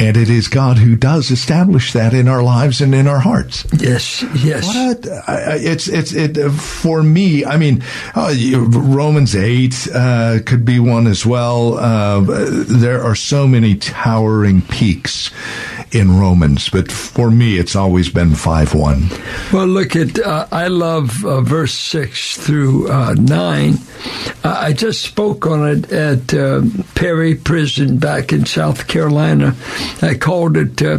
And it is God who does establish that in our lives and in our hearts. Yes, yes. What a, it's it's it for me. I mean, uh, Romans eight uh, could be one as well. Uh, there are so many towering peaks in Romans, but for me, it's always been five one. Well, look at uh, I love uh, verse six through uh, nine. I just spoke on it at uh, Perry Prison back in South Carolina. I called it uh,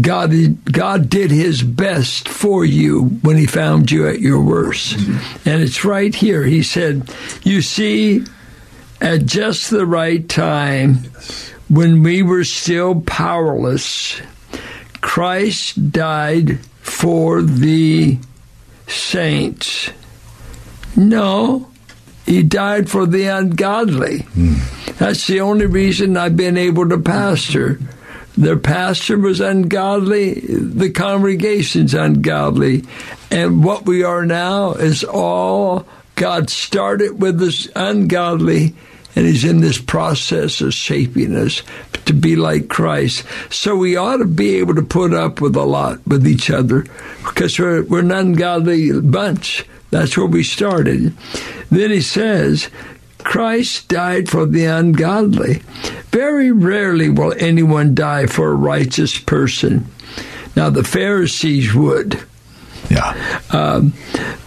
God. God did His best for you when He found you at your worst, mm-hmm. and it's right here. He said, "You see." At just the right time, when we were still powerless, Christ died for the saints. No, he died for the ungodly. Mm. That's the only reason I've been able to pastor. Their pastor was ungodly, the congregation's ungodly. And what we are now is all God started with us ungodly and He's in this process of shaping us to be like Christ. So we ought to be able to put up with a lot with each other because we're, we're an ungodly bunch. That's where we started. Then he says, Christ died for the ungodly. Very rarely will anyone die for a righteous person. Now, the Pharisees would. Yeah. Um,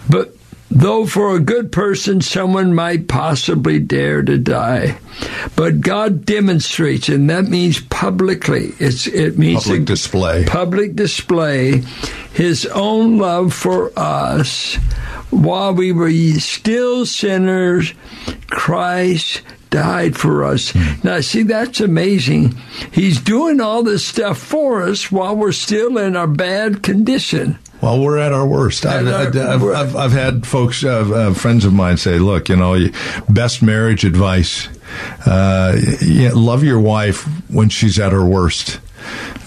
but Though for a good person someone might possibly dare to die. But God demonstrates, and that means publicly. It's, it means public display. Public display, His own love for us. While we were still sinners, Christ died for us. Mm. Now, see, that's amazing. He's doing all this stuff for us while we're still in our bad condition. Well, we're at our worst. I've, I've, I've, I've, had folks, uh, uh, friends of mine say, look, you know, best marriage advice, uh, love your wife when she's at her worst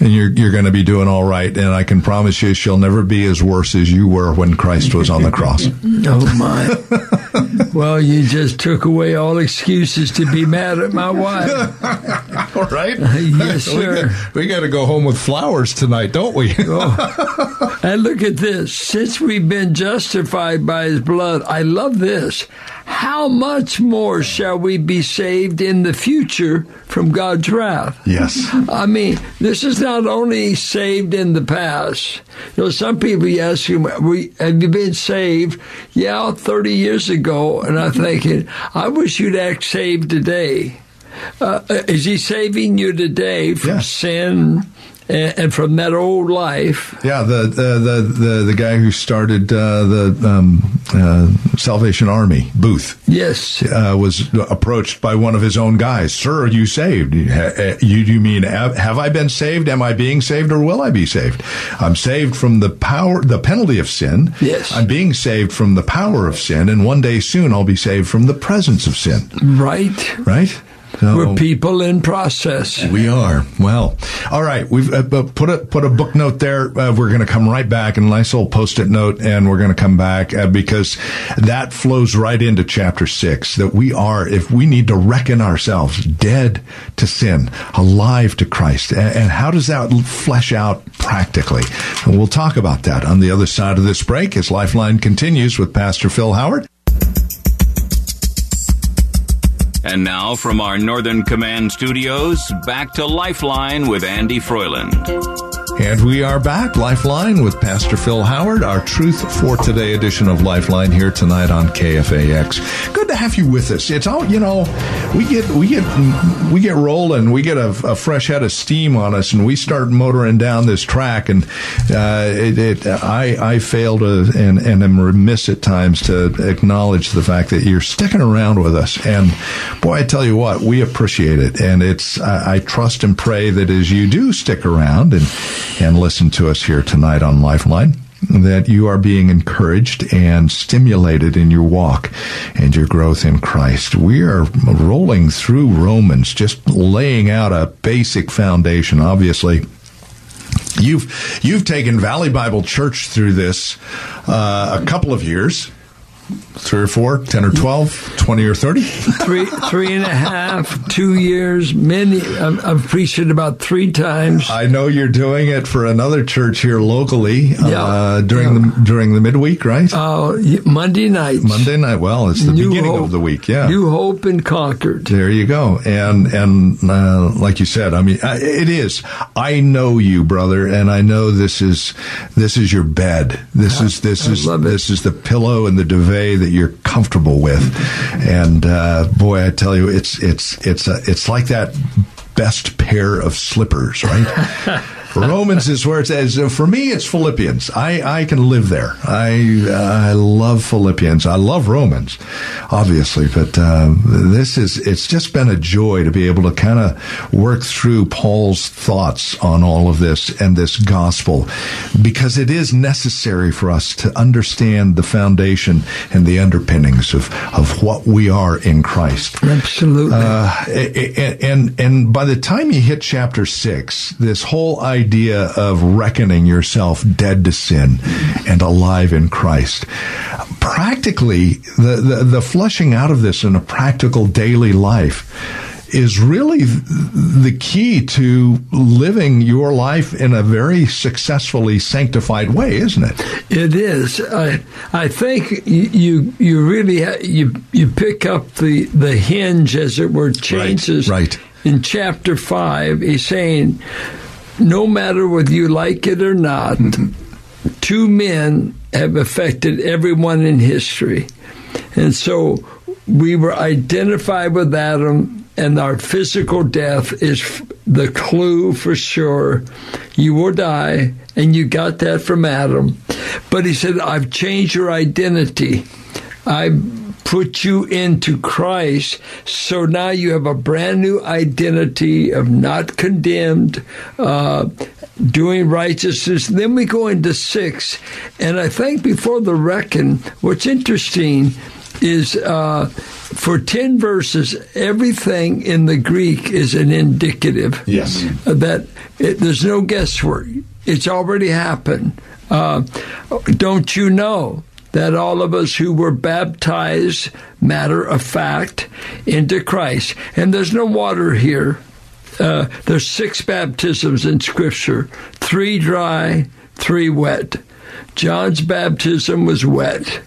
and you're you're going to be doing all right. And I can promise you, she'll never be as worse as you were when Christ was on the cross. oh my! well, you just took away all excuses to be mad at my wife. all right? yes, sir. We got, to go home with flowers tonight, don't we? oh. And look at this. Since we've been justified by His blood, I love this how much more shall we be saved in the future from God's wrath? Yes. I mean, this is not only saved in the past. You know, some people ask you, have you been saved? Yeah, 30 years ago. And I'm thinking, I wish you'd act saved today. Uh, is he saving you today from sin? And, from that old life. Yeah, the the the the, the guy who started uh, the um, uh, Salvation Army, Booth. Yes, uh, was approached by one of his own guys. Sir, are you saved? You, you mean have I been saved? Am I being saved, or will I be saved? I'm saved from the power, the penalty of sin. Yes, I'm being saved from the power of sin, and one day soon I'll be saved from the presence of sin. Right. Right. So We're people in process. We are. Well, all right. We've uh, uh put a put a book note there. Uh, we're going to come right back, and nice old post-it note, and we're going to come back uh, because that flows right into chapter six. That we are, if we need to reckon ourselves dead to sin, alive to Christ, and, and how does that flesh out practically? And we'll talk about that on the other side of this break as Lifeline continues with Pastor Phil Howard. And now from our Northern Command studios, back to Lifeline with Andy Froyland. And we are back, Lifeline, with Pastor Phil Howard, our Truth for Today edition of Lifeline here tonight on KFAX. Good to have you with us. It's all you know. We get we get we get rolling. We get a, a fresh head of steam on us, and we start motoring down this track. And uh, it, it, I I fail to and and am remiss at times to acknowledge the fact that you're sticking around with us. And boy, I tell you what, we appreciate it. And it's I, I trust and pray that as you do stick around and and listen to us here tonight on Lifeline that you are being encouraged and stimulated in your walk and your growth in Christ. We are rolling through Romans, just laying out a basic foundation. Obviously, you've you've taken Valley Bible Church through this uh, a couple of years three or four, 10 or 12, 20 or 30? three, three and a half, two years, many. I've, I've, preached it about three times. I know you're doing it for another church here locally yeah. uh, during yeah. the during the midweek, right? Uh, Monday night. Monday night. Well, it's the New beginning Hope, of the week. Yeah. New Hope in Concord. There you go. And and uh, like you said, I mean, it is. I know you, brother, and I know this is this is your bed. This is this is this is the pillow and the duvet that you're comfortable with. And uh, boy, I tell you, it's it's it's a, it's like that best pair of slippers, right? Romans is where it says. For me, it's Philippians. I, I can live there. I I love Philippians. I love Romans, obviously, but uh, this is. It's just been a joy to be able to kind of work through Paul's thoughts on all of this and this gospel, because it is necessary for us to understand the foundation and the underpinnings of of what we are in Christ. Absolutely. Uh, and, and and by the time you hit chapter six, this whole idea idea of reckoning yourself dead to sin and alive in Christ. Practically, the, the, the flushing out of this in a practical daily life is really the key to living your life in a very successfully sanctified way, isn't it? It is. I, I think you you really ha- you you pick up the the hinge, as it were, changes. Right. right. In chapter five, he's saying no matter whether you like it or not, mm-hmm. two men have affected everyone in history. And so we were identified with Adam, and our physical death is the clue for sure. You will die, and you got that from Adam. But he said, I've changed your identity. I put you into Christ. So now you have a brand new identity of not condemned, uh, doing righteousness. Then we go into six. And I think before the reckon, what's interesting is uh, for 10 verses, everything in the Greek is an indicative. Yes. that it, there's no guesswork. It's already happened. Uh, don't you know? That all of us who were baptized, matter of fact, into Christ. And there's no water here. Uh, there's six baptisms in Scripture three dry, three wet. John's baptism was wet.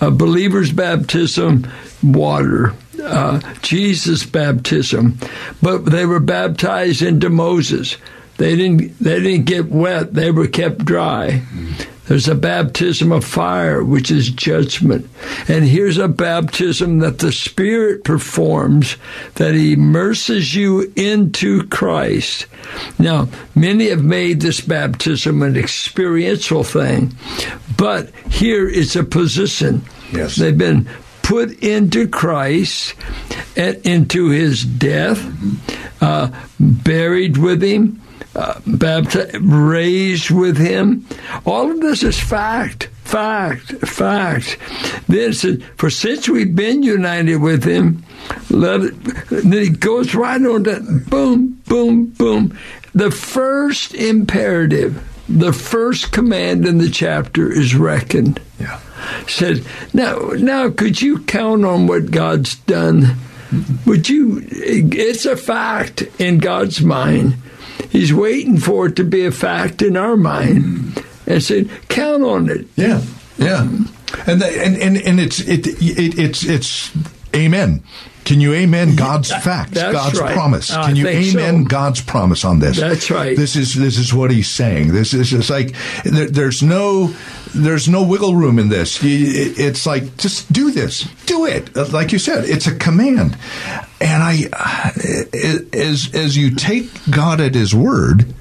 A believer's baptism, water. Uh, Jesus' baptism, but they were baptized into Moses. They didn't. They didn't get wet. They were kept dry. Mm. There's a baptism of fire, which is judgment. And here's a baptism that the Spirit performs that immerses you into Christ. Now, many have made this baptism an experiential thing, but here it's a position. Yes. They've been put into Christ and into his death, uh, buried with him, uh, baptized, raised with him. All of this is fact, fact, fact. This is, for since we've been united with him, let it, then he goes right on to boom, boom, boom. The first imperative, the first command in the chapter is reckoned. Yeah. Said, now, now, could you count on what God's done? Would you? It's a fact in God's mind He's waiting for it to be a fact in our mind, mm. and said, "Count on it." Yeah, yeah, and the, and, and and it's it, it it's it's amen. Can you amen God's facts, that's God's right. promise? Oh, I Can you amen so. God's promise on this? That's right. This is this is what he's saying. This is it's like there, there's no there's no wiggle room in this. It's like just do this, do it. Like you said, it's a command. And I, uh, as as you take God at His word.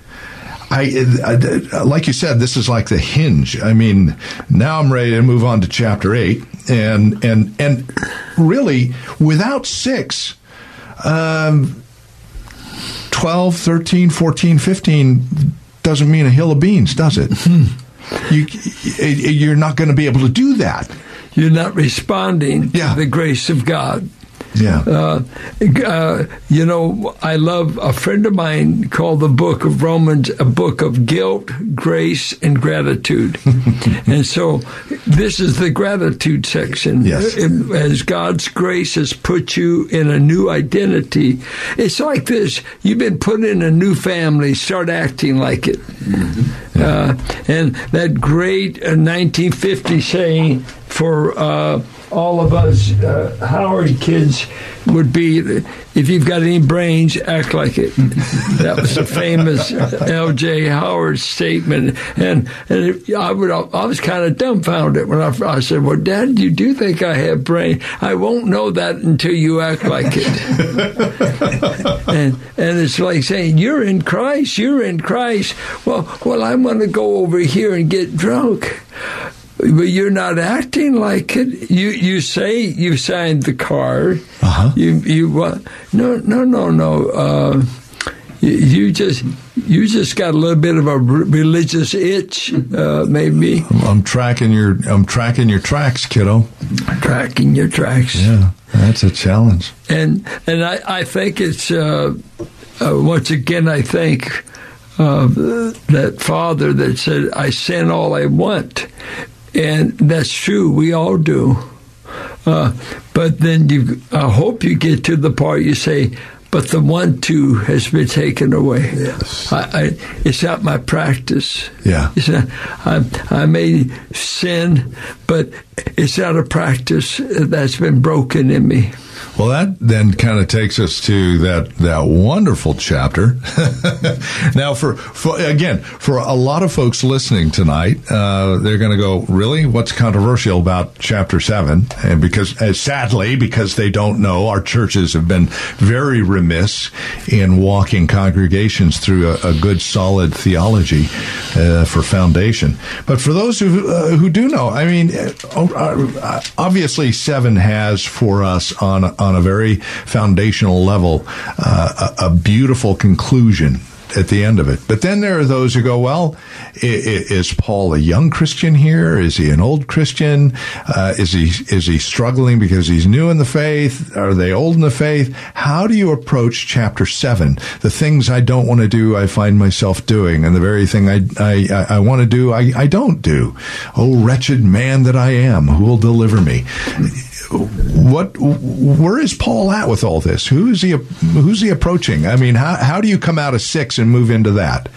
I, I, like you said, this is like the hinge. I mean, now I'm ready to move on to chapter eight, and and and really, without six, um, 12, 13, 14, 15 doesn't mean a hill of beans, does it? Hmm. You, you're not going to be able to do that. You're not responding Yeah. to the grace of God. Yeah. Uh, uh, you know, I love a friend of mine called the book of Romans a book of guilt, grace, and gratitude. and so this is the gratitude section. Yes. As God's grace has put you in a new identity, it's like this you've been put in a new family, start acting like it. Uh, and that great uh, 1950 saying for uh, all of us uh, Howard kids would be if you've got any brains, act like it. that was a famous L.J. Howard statement, and and it, I would I was kind of dumbfounded when I, I said, "Well, Dad, you do think I have brain? I won't know that until you act like it." and and it's like saying, "You're in Christ. You're in Christ." Well, well, I'm going to go over here and get drunk. But you're not acting like it. You you say you signed the card. Uh-huh. You you what? No no no no. Uh, you, you just you just got a little bit of a r- religious itch, uh, maybe I'm tracking your I'm tracking your tracks, kiddo. tracking your tracks. Yeah, that's a challenge. and and I, I think it's uh, uh, once again I think uh, that father that said I sin all I want, and that's true. We all do. Uh, but then you, I hope you get to the part you say, but the one two has been taken away. Yes. I, I, it's not my practice. Yeah. It's not, I, I may sin, but it's not a practice that's been broken in me. Well, that then kind of takes us to that that wonderful chapter. now, for, for again, for a lot of folks listening tonight, uh, they're going to go, "Really? What's controversial about chapter 7? And because, uh, sadly, because they don't know, our churches have been very remiss in walking congregations through a, a good, solid theology uh, for foundation. But for those who uh, who do know, I mean, uh, uh, obviously, seven has for us on on a very foundational level uh, a, a beautiful conclusion at the end of it. But then there are those who go, well, is Paul a young Christian here? Is he an old Christian? Uh, is he is he struggling because he's new in the faith? Are they old in the faith? How do you approach chapter seven? The things I don't want to do, I find myself doing, and the very thing I I, I- I want to do, I, I don't do. Oh, wretched man that I am, who will deliver me? What where is Paul at with all this? Who is he who's he approaching? I mean, how how do you come out of 6 and move into that?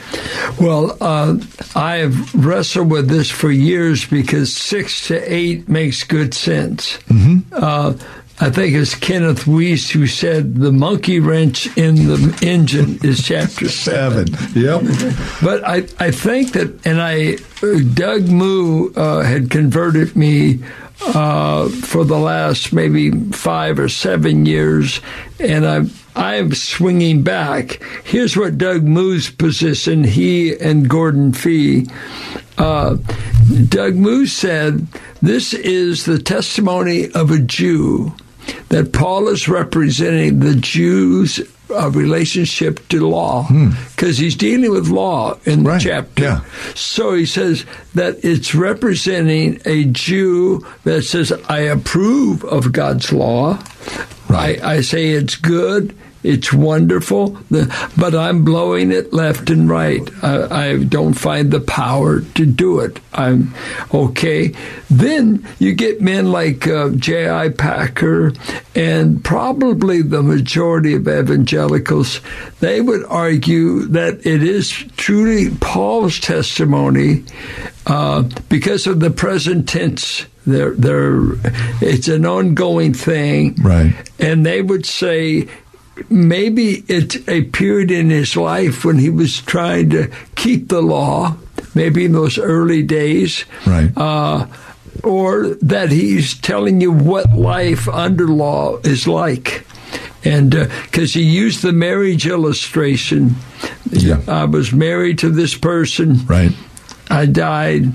Well, uh, I've wrestled with this for years because six to eight makes good sense. Mm-hmm. Uh, I think it's Kenneth Weiss who said the monkey wrench in the engine is chapter seven. Yep. But I, I think that, and I, Doug Moo uh, had converted me uh, for the last maybe five or seven years, and I'm I'm swinging back. Here's what Doug Moo's position. He and Gordon Fee. Uh, Doug Moo said, "This is the testimony of a Jew." That Paul is representing the Jews' uh, relationship to law because he's dealing with law in the Right, chapter. yeah. So he says that it's representing a Jew that says, I approve of God's law. Right. I, I say it's good. It's wonderful, but I'm blowing it left and right. I, I don't find the power to do it. I'm okay. Then you get men like uh, J.I. Packer and probably the majority of evangelicals. They would argue that it is truly Paul's testimony uh, because of the present tense They're, they're, it's an ongoing thing. Right. And they would say maybe it appeared in his life when he was trying to keep the law, maybe in those early days. Right. Uh, or that he's telling you what life under law is like. And because uh, he used the marriage illustration, Yeah. I was married to this person. Right. I died.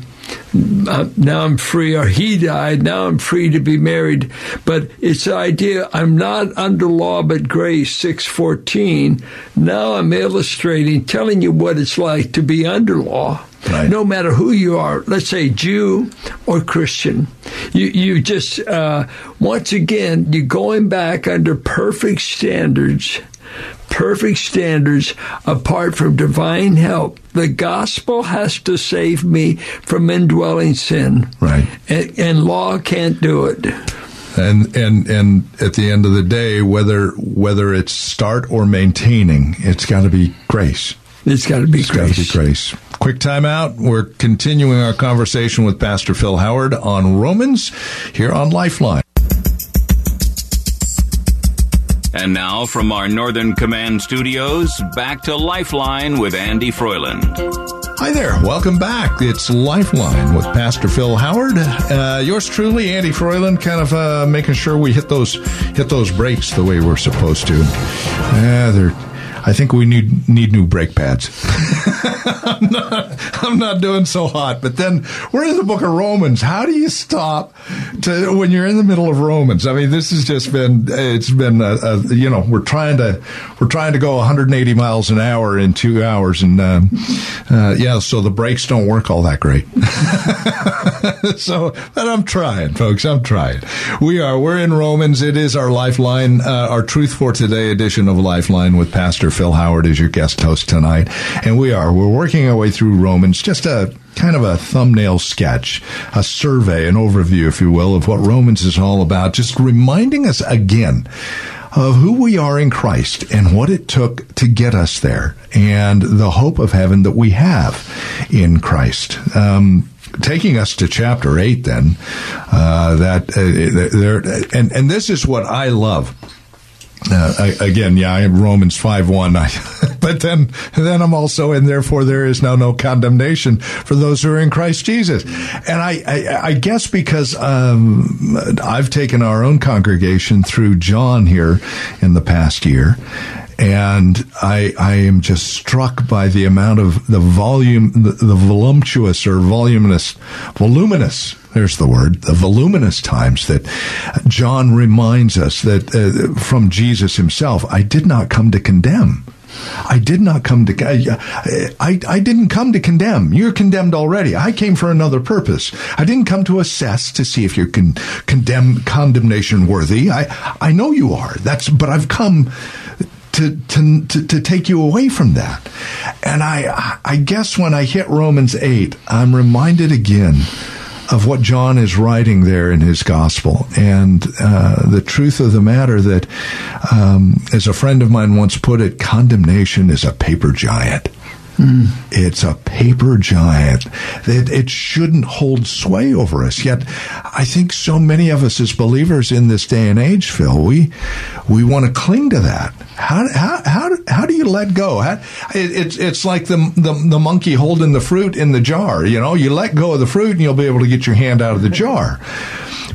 Uh, now I'm free, or he died. Now I'm free to be married. But it's the idea I'm not under law but grace. Six fourteen. Now I'm illustrating, telling you what it's like to be under law. Right. No matter who you are, let's say Jew or Christian, you you just uh, once again you're going back under perfect standards perfect standards apart from divine help. The gospel has to save me from indwelling sin. Right. And, and law can't do it. And and and at the end of the day, whether whether it's start or maintaining, it's got to be grace. It's got to be It's got to be grace. grace. Quick time out. We're continuing our conversation with Pastor Phil Howard on Romans here on Lifeline. And now from our Northern Command studios, back to Lifeline with Andy Froyland. Hi there. Welcome back. It's Lifeline with Pastor Phil Howard. Uh, yours truly, Andy Froyland, kind of uh, making sure we hit those hit those brakes the way we're supposed to. Uh, they're, I think we need need new brake pads. I'm not I'm not doing so hot. But then we're in the book of Romans. How do you stop to when you're in the middle of Romans? I mean, this has just been it's been a, a, you know we're trying to we're trying to go 180 miles an hour in two hours, and um, uh, yeah, so the brakes don't work all that great. so, but I'm trying, folks. I'm trying. We are. We're in Romans. It is our Lifeline, uh, our Truth for Today edition of Lifeline with Pastor Phil Howard is your guest host tonight, and we are. We're working our way through Romans. Just a kind of a thumbnail sketch, a survey, an overview, if you will, of what Romans is all about. Just reminding us again of who we are in Christ and what it took to get us there and the hope of heaven that we have in Christ. Um, taking us to chapter 8 then uh, that uh, there and and this is what I love uh, again, yeah, I Romans five one. But then, then I'm also and Therefore, there is now no condemnation for those who are in Christ Jesus. And I, I, I guess because um, I've taken our own congregation through John here in the past year, and I, I am just struck by the amount of the volume, the, the voluptuous or voluminous, voluminous there's the word, the voluminous times that John reminds us that uh, from Jesus himself, I did not come to condemn. I did not come to, I, I didn't come to condemn. You're condemned already. I came for another purpose. I didn't come to assess to see if you're con- condemn, condemnation worthy. I, I know you are. That's, but I've come to, to, to, to take you away from that. And I, I guess when I hit Romans 8, I'm reminded again of what John is writing there in his gospel, and uh, the truth of the matter that, um, as a friend of mine once put it, condemnation is a paper giant. Mm. It's a paper giant. It, it shouldn't hold sway over us. Yet, I think so many of us as believers in this day and age, Phil, we we want to cling to that. How how how, how do you let go? How, it, it's it's like the, the the monkey holding the fruit in the jar. You know, you let go of the fruit, and you'll be able to get your hand out of the jar.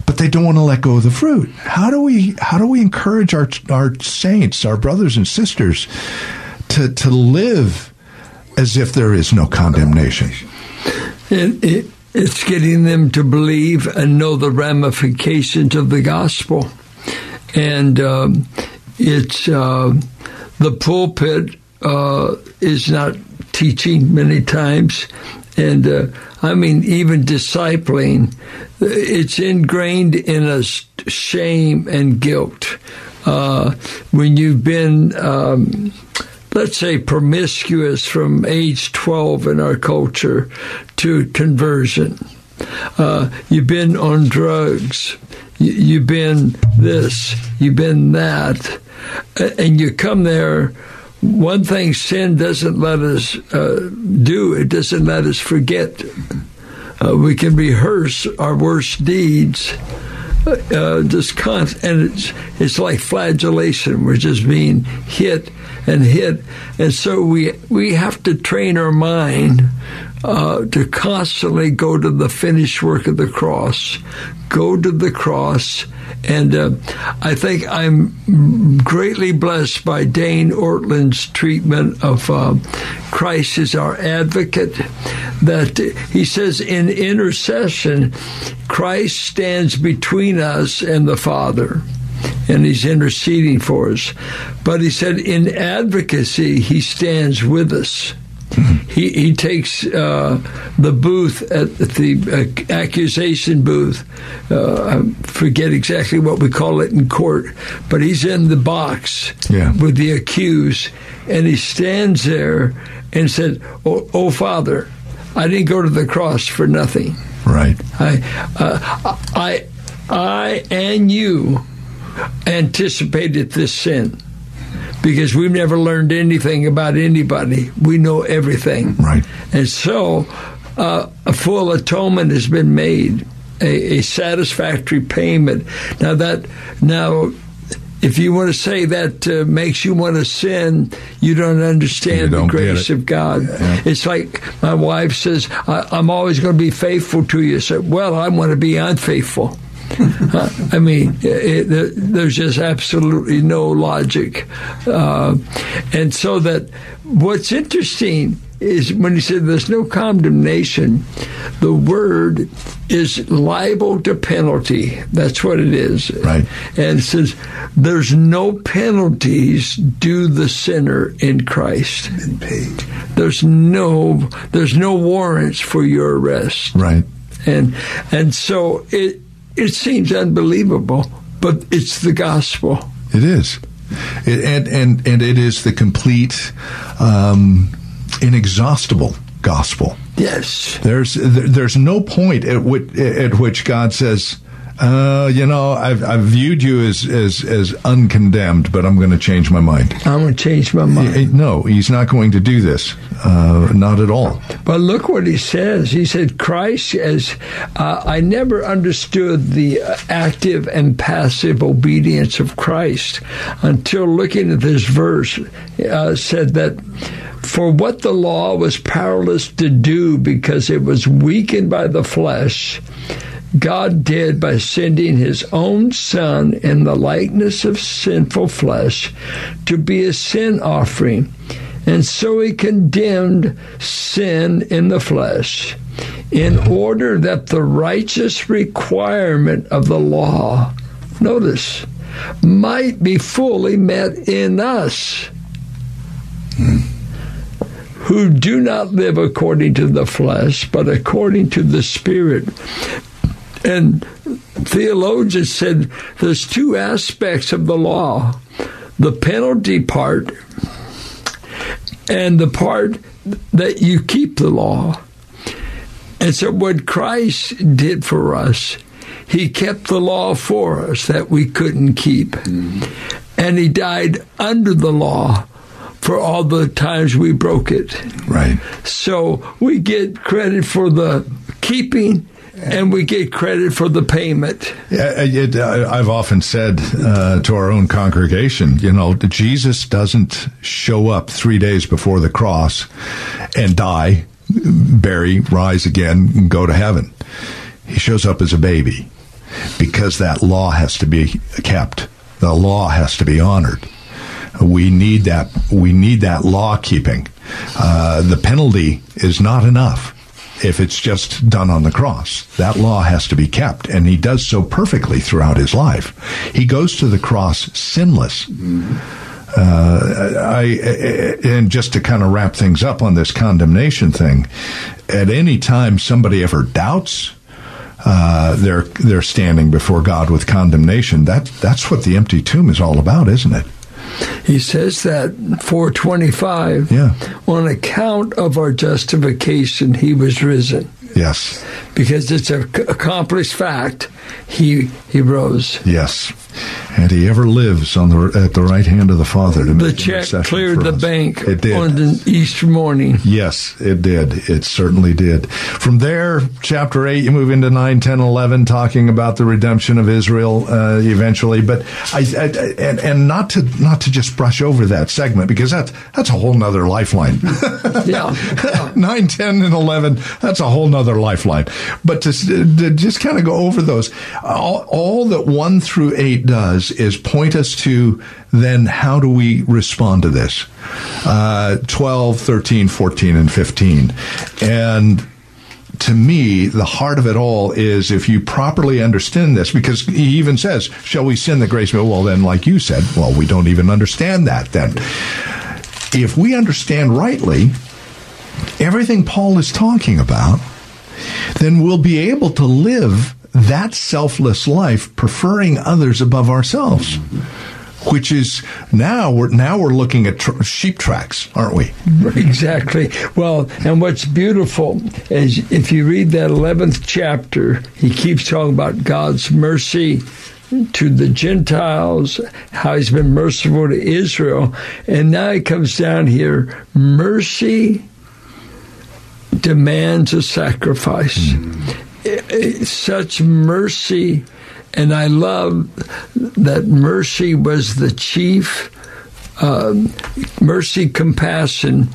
But they don't want to let go of the fruit. How do we how do we encourage our our saints, our brothers and sisters, to to live? As if there is no condemnation. It, it, it's getting them to believe and know the ramifications of the gospel. And um, it's uh, the pulpit uh, is not teaching many times. And uh, I mean, even discipling, it's ingrained in us shame and guilt. Uh, when you've been um, let's say promiscuous from age 12 in our culture to conversion. Uh, you've been on drugs. You, have been this. You've been that. And you come there. One thing sin doesn't let us uh, do, it doesn't let us forget uh, we can rehearse our worst deeds. Uh, just const- and it's it's like flagellation. We're just being hit and hit, and so we we have to train our mind uh, to constantly go to the finished work of the cross, go to the cross. And uh, I think I'm greatly blessed by Dane Ortlund's treatment of uh, Christ as our advocate. That he says in intercession, Christ stands between us and the Father and he's interceding for us. But he said in advocacy, he stands with us. He, he takes uh, the booth at the uh, accusation booth. Uh, I forget exactly what we call it in court, but he's in the box Yeah. with the accused, and he stands there and said, "Oh, oh Father, I didn't go to the cross for nothing. Right. I, uh, I, I, and you anticipated this sin." Because we've never learned anything about anybody. We know everything. Right. And so uh, a full atonement has been made, a, a satisfactory payment. Now that now. If you want to say that uh, makes you want to sin, you don't understand You don't the grace of God. It's like my wife says, I, "I'm always going to be faithful to you." So, well, I want to be unfaithful. I mean, it, it, there's just absolutely no logic. Uh, and so that what's interesting is when he said there's no condemnation, the word is liable to penalty. That's what it is. Right. And it says there's no penalties due the sinner in Christ. Been paid. There's no there's no warrants for your arrest Right. and and so it it seems unbelievable, but it's the gospel. It is, it, and and and it is the complete, um, inexhaustible gospel. Yes, There's there- there's no point at which at which God says, uh, you know, I've I've viewed you as as as uncondemned, but I'm going to change my mind. I'm going to change my mind. No, He's not going to do this. Uh, not at all. But look what he says. He said, Christ, as uh, I never understood the uh, active and passive obedience of Christ until looking at this verse, uh, said that for what the law was powerless to do because it was weakened by the flesh, God did by sending his own Son in the likeness of sinful flesh to be a sin offering. And so he condemned sin in the flesh in order that the righteous requirement of the law, notice, might be fully met in us who do not live according to the flesh, but according to the Spirit. And theologians said there's two aspects of the law the penalty part and the part that you keep the law. And so, what Christ did for us, He kept the law for us that we couldn't keep. Mm-hmm. And He died under the law for all the times we broke it. Right. So, we get credit for the keeping and we get credit for the payment. Yeah, it, uh, I've often said uh, to our own congregation, you know, Jesus doesn't show up three days before the cross and die, bury, rise again, and go to heaven. He shows up as a baby because that law has to be kept. The law has to be honored. We need that. We need that law keeping. Uh, the penalty is not enough if it's just done on the cross. That law has to be kept, and he does so perfectly throughout his life. He goes to the cross sinless. Uh, I, and just to kind of wrap things up on this condemnation thing, at any time somebody ever doubts uh, they're they're standing before God with condemnation. That that's what the empty tomb is all about, isn't it? He says that 425. Yeah. On account of our justification, he was risen. Yes. Because it's an accomplished fact. He he rose. Yes. And he ever lives on the at the right hand of the Father to The check cleared the us. bank It did. on the Easter morning. Yes, it did. It certainly did. From there, chapter 8, you move into 9, 10, 11, talking about the redemption of Israel uh, eventually. But I, I, and, and not to not to just brush over that segment because that's, that's a whole nother lifeline. Yeah. 9, 10, and 11, that's a whole nother lifeline. But to, to just kind of go over those, all, all that 1 through 8 does is point us to then how do we respond to this? Uh, 12, 13, 14, and 15. And to me, the heart of it all is if you properly understand this, because he even says, Shall we sin the grace? Well, then, like you said, well, we don't even understand that then. If we understand rightly everything Paul is talking about, then we'll be able to live that selfless life, preferring others above ourselves. Which is now we're now we're looking at tr- sheep tracks, aren't we? Exactly. Well, and what's beautiful is if you read that 11th chapter, he keeps talking about God's mercy to the Gentiles, how he's been merciful to Israel. And now he comes down here mercy demands a sacrifice. I- I- Such mercy. And I love that mercy was the chief um, mercy, compassion,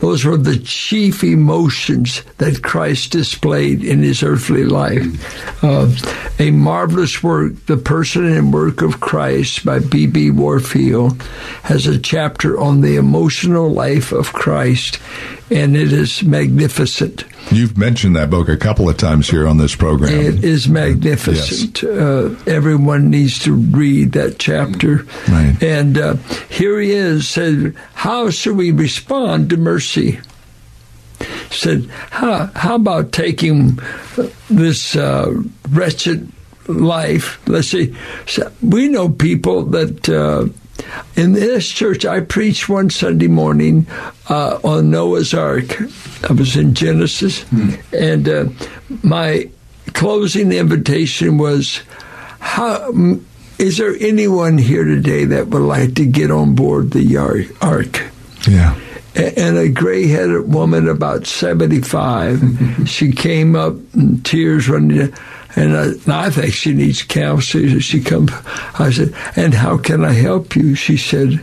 those were the chief emotions that Christ displayed in his earthly life. Uh, a marvelous work, The Person and Work of Christ by B.B. Warfield, has a chapter on the emotional life of Christ, and it is magnificent. You've mentioned that book a couple of times here on this program. It is magnificent. Uh, everyone needs to read that chapter. Right. And uh, here he is said, "How should we respond to mercy?" Said, "How how about taking this uh, wretched life? Let's see. So we know people that." Uh, in this church, I preached one Sunday morning uh, on Noah's Ark. I was in Genesis, and uh, my closing invitation was, "How is there anyone here today that would like to get on board the Ark?" yeah. And a gray-headed woman, about seventy-five, mm-hmm. she came up, tears running. down, And I, and I think she needs counseling. She come. I said, "And how can I help you?" She said,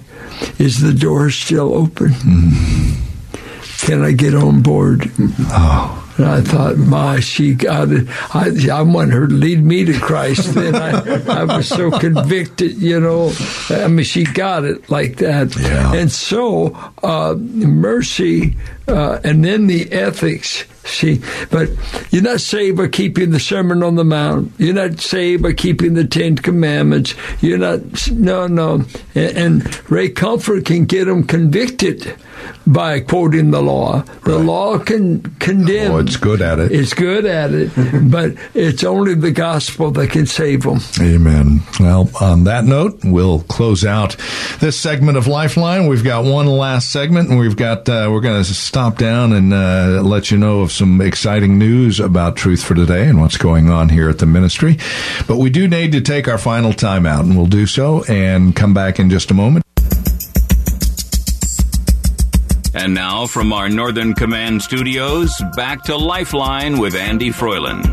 "Is the door still open? Mm-hmm. Can I get on board?" Mm-hmm. Oh. And I thought, my, she got it. I, I want her to lead me to Christ. Then I, I was so convicted, you know. I mean, she got it like that. Yeah. And so, uh, mercy, uh, and then the ethics. See, but you're not saved by keeping the Sermon on the Mount. You're not saved by keeping the Ten Commandments. You're not, no, no. And, and Ray Comfort can get them convicted by quoting the law. The law can condemn. Oh, it's good at it. It's good at it, but it's only the gospel that can save them. Amen. Well, on that note, we'll close out this segment of Lifeline. We've got one last segment, and we've got uh, we're going to stop down and uh, let you know of some exciting news about Truth for Today and what's going on here at the ministry. But we do need to take our final time out, and we'll do so and come back in just a moment. And now from our Northern Command studios, back to Lifeline with Andy Froyland.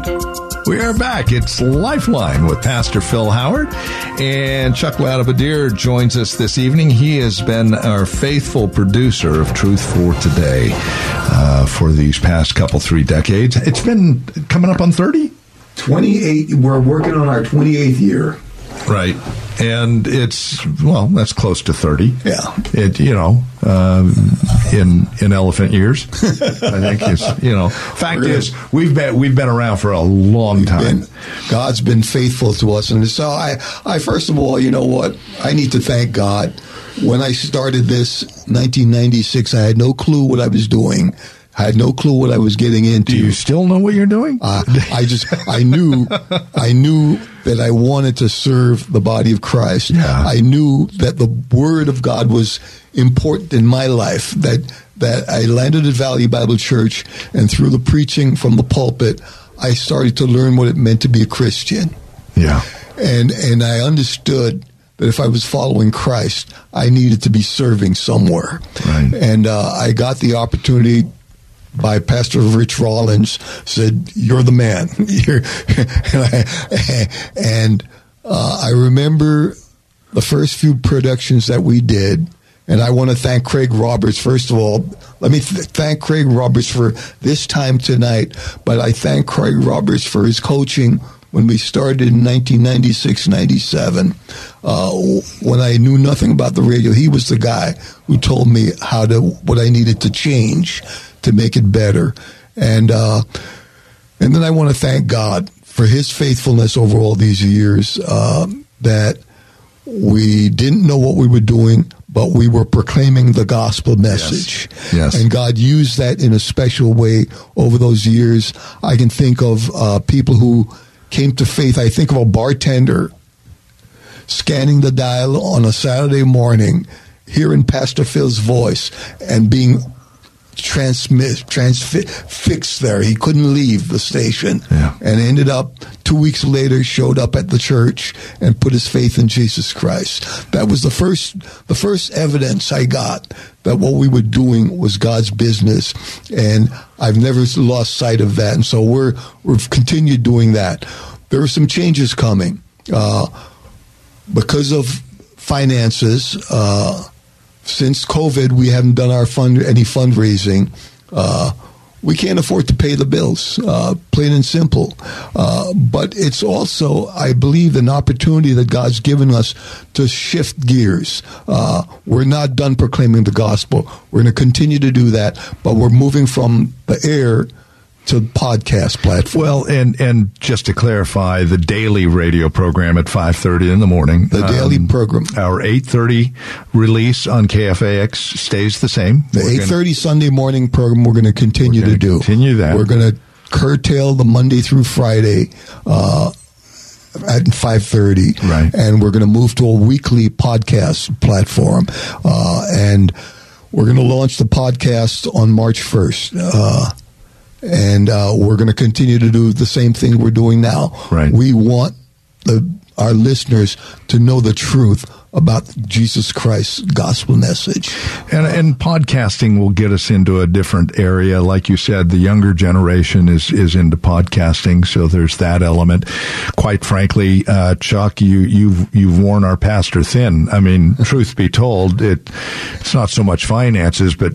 We are back. It's Lifeline with Pastor Phil Howard. And Chuck Ladabadir joins us this evening. He has been our faithful producer of Truth for Today uh, for these past couple, three decades. It's been coming up on 30? 28 we're working on our 28th year Right. And it's, well, that's close to 30. Yeah. It, you know, um, in, in elephant years, I think it's, you know, fact Really? is we've been, we've been around for a long time. been, God's been faithful to us. And so I, I, first of all, you know what? I need to thank God. When I started this 1996, I had no clue what I was doing. I had no clue what I was getting into. Do you still know what you're doing? Uh, I just, I knew, I knew that I wanted to serve the body of Christ. Yeah. I knew that the Word of God was important in my life. That that I landed at Valley Bible Church, and through the preaching from the pulpit, I started to learn what it meant to be a Christian. yeah. And and I understood that if I was following Christ, I needed to be serving somewhere. Right. And uh, I got the opportunity by Pastor Rich Rollins said, "You're the man." And I, and uh, I remember the first few productions that we did. And I want to thank Craig Roberts. First of all, let me th- thank Craig Roberts for this time tonight. But I thank Craig Roberts for his coaching when we started in 1996 97. Uh, when I knew nothing about the radio, he was the guy who told me how to, what I needed to change to make it better. And, uh, and then I want to thank God for his faithfulness over all these years, uh, that we didn't know what we were doing, but we were proclaiming the gospel message. Yes. And God used that in a special way over those years. I can think of uh, people who came to faith. I think of a bartender scanning the dial on a Saturday morning, hearing Pastor Phil's voice, and being transmit transfixed there. He couldn't leave the station, Yeah. and ended up two weeks later showed up at the church and put his faith in Jesus Christ. That was the first the first evidence I got that what we were doing was God's business, and I've never lost sight of that. And so we're we've continued doing that. There are some changes coming uh, because of finances. Uh, since COVID, we haven't done our fund any fundraising. Uh, we can't afford to pay the bills, uh, plain and simple. Uh, but it's also, I believe, an opportunity that God's given us to shift gears. Uh, we're not done proclaiming the gospel. We're going to continue to do that, but we're moving from the air to podcast platform. Well, and and just to clarify, the daily radio program at five thirty in the morning, The daily program. our eight thirty release on KFAX stays the same. The eight thirty Sunday morning program we're going to continue to do. continue that. We're going to curtail the Monday through Friday uh, at five thirty, Right. And we're going to move to a weekly podcast platform, uh, and we're going to launch the podcast on March first. Uh, and uh, we're going to continue to do the same thing we're doing now. Right. We want the, our listeners to know the truth about Jesus Christ's gospel message. And, and podcasting will get us into a different area. Like you said, the younger generation is, is into podcasting. So there's that element. Quite frankly, uh, Chuck, you, you've, you've worn our pastor thin. I mean, truth be told, it, it's not so much finances, but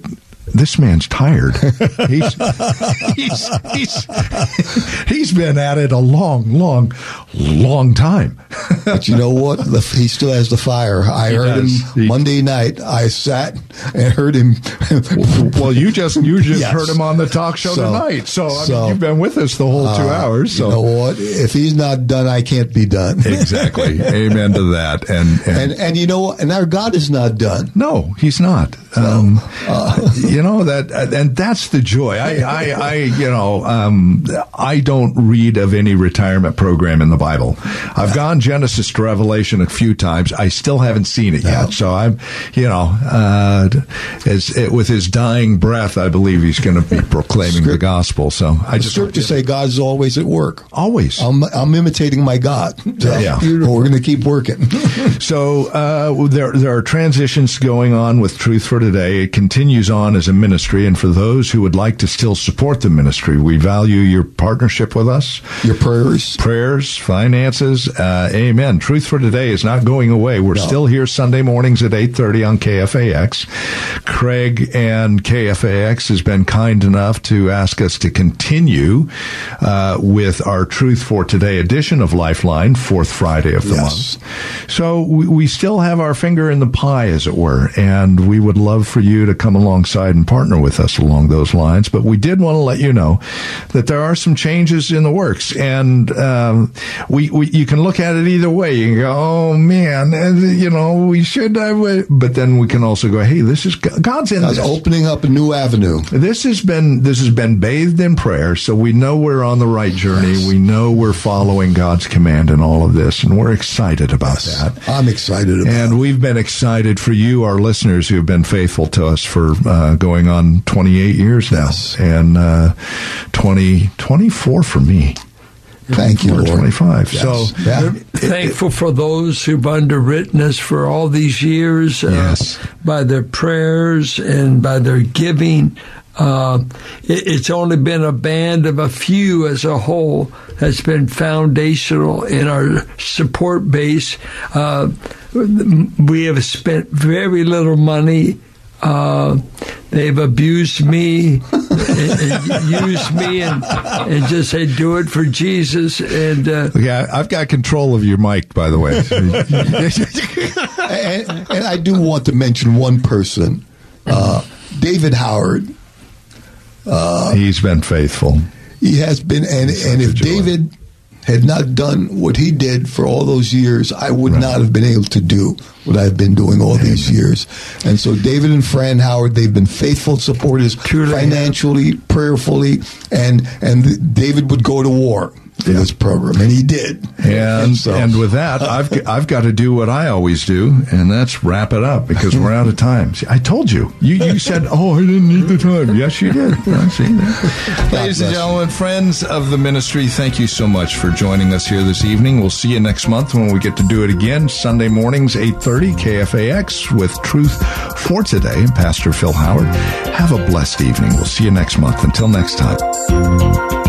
this man's tired. He's, he's, he's, he's been at it a long, long, long time. But you know what? The, he still has the fire. I He heard does. him He- Monday night. I sat and heard him. Well, you just you just Yes. heard him on the talk show So- tonight, so, I so, mean, you've been with us the whole two Uh, hours. So You know what? If he's not done, I can't be done. exactly, amen to that. And and, And and you know, and our God is not done. no, he's not. Um, you know that, and that's the joy. I, I, I you know, um, I don't read of any retirement program in the Bible. I've gone Genesis to Revelation a few times. I still haven't seen it yet. So I'm, you know, uh, as with his dying breath, I believe he's going to be proclaiming the gospel. So I The just scriptures say God's always at work. always. I'm, I'm imitating my God. So, Yeah. we're going to keep working. So uh, there there are transitions going on with Truth for Today. It continues on as a ministry, and for those who would like to still support the ministry, we value your partnership with us. Your prayers. Prayers, finances, uh, amen. Truth for Today is not going away. We're No. still here Sunday mornings at 8.30 on KFAX. Craig and KFAX has been kind enough to ask us to continue uh, with our Truth for Today edition of Lifeline, fourth Friday of the Yes. month. So we, we still have our finger in the pie, as it were, and we would love for you to come alongside and partner with us along those lines. But we did want to let you know that there are some changes in the works, and um, we, we you can look at it either way. You can go, oh man, you know, we should have, but then we can also go, hey, this is God's in God's this. opening up a new avenue. This has been this has been bathed in prayer, so we know we're on the right journey. Yes. We know we're following God's command in all of this, and we're excited about yes. that. I'm excited, about, that. and we've been excited for you, our listeners, who have been faithful to us for uh, going on 28 years now, yes. and uh, 20, 24 for me. Thank you, Lord. 25. Yes. So yeah. thankful for those who've underwritten us for all these years uh, yes. by their prayers and by their giving. Uh, it, it's only been a band of a few as a whole that's been foundational in our support base. Uh, we have spent very little money uh, they've abused me, and, used me, and, and just said, "Do it for Jesus." And uh, yeah, I've got control of your mic, by the way. and, and, I do want to mention one person, uh, David Howard. Uh, He's been faithful. He has been, and and if David had not done what he did for all those years, I would right. not have been able to do what I've been doing all these years. And so David and Fran Howard, they've been faithful supporters Truly. financially, prayerfully, and and David would go to war for yeah. this program, and he did. And and, so. and with that, I've I've got to do what I always do, and that's wrap it up because we're out of time. See, I told you. You you said, "Oh, I didn't need the time." Yes, you did. I see that. Ladies and gentlemen, friends of the ministry, thank you so much for joining us here this evening. We'll see you next month when we get to do it again. Sunday mornings, eight thirty, KFAX with Truth for Today. Pastor Phil Howard. Have a blessed evening. We'll see you next month. Until next time.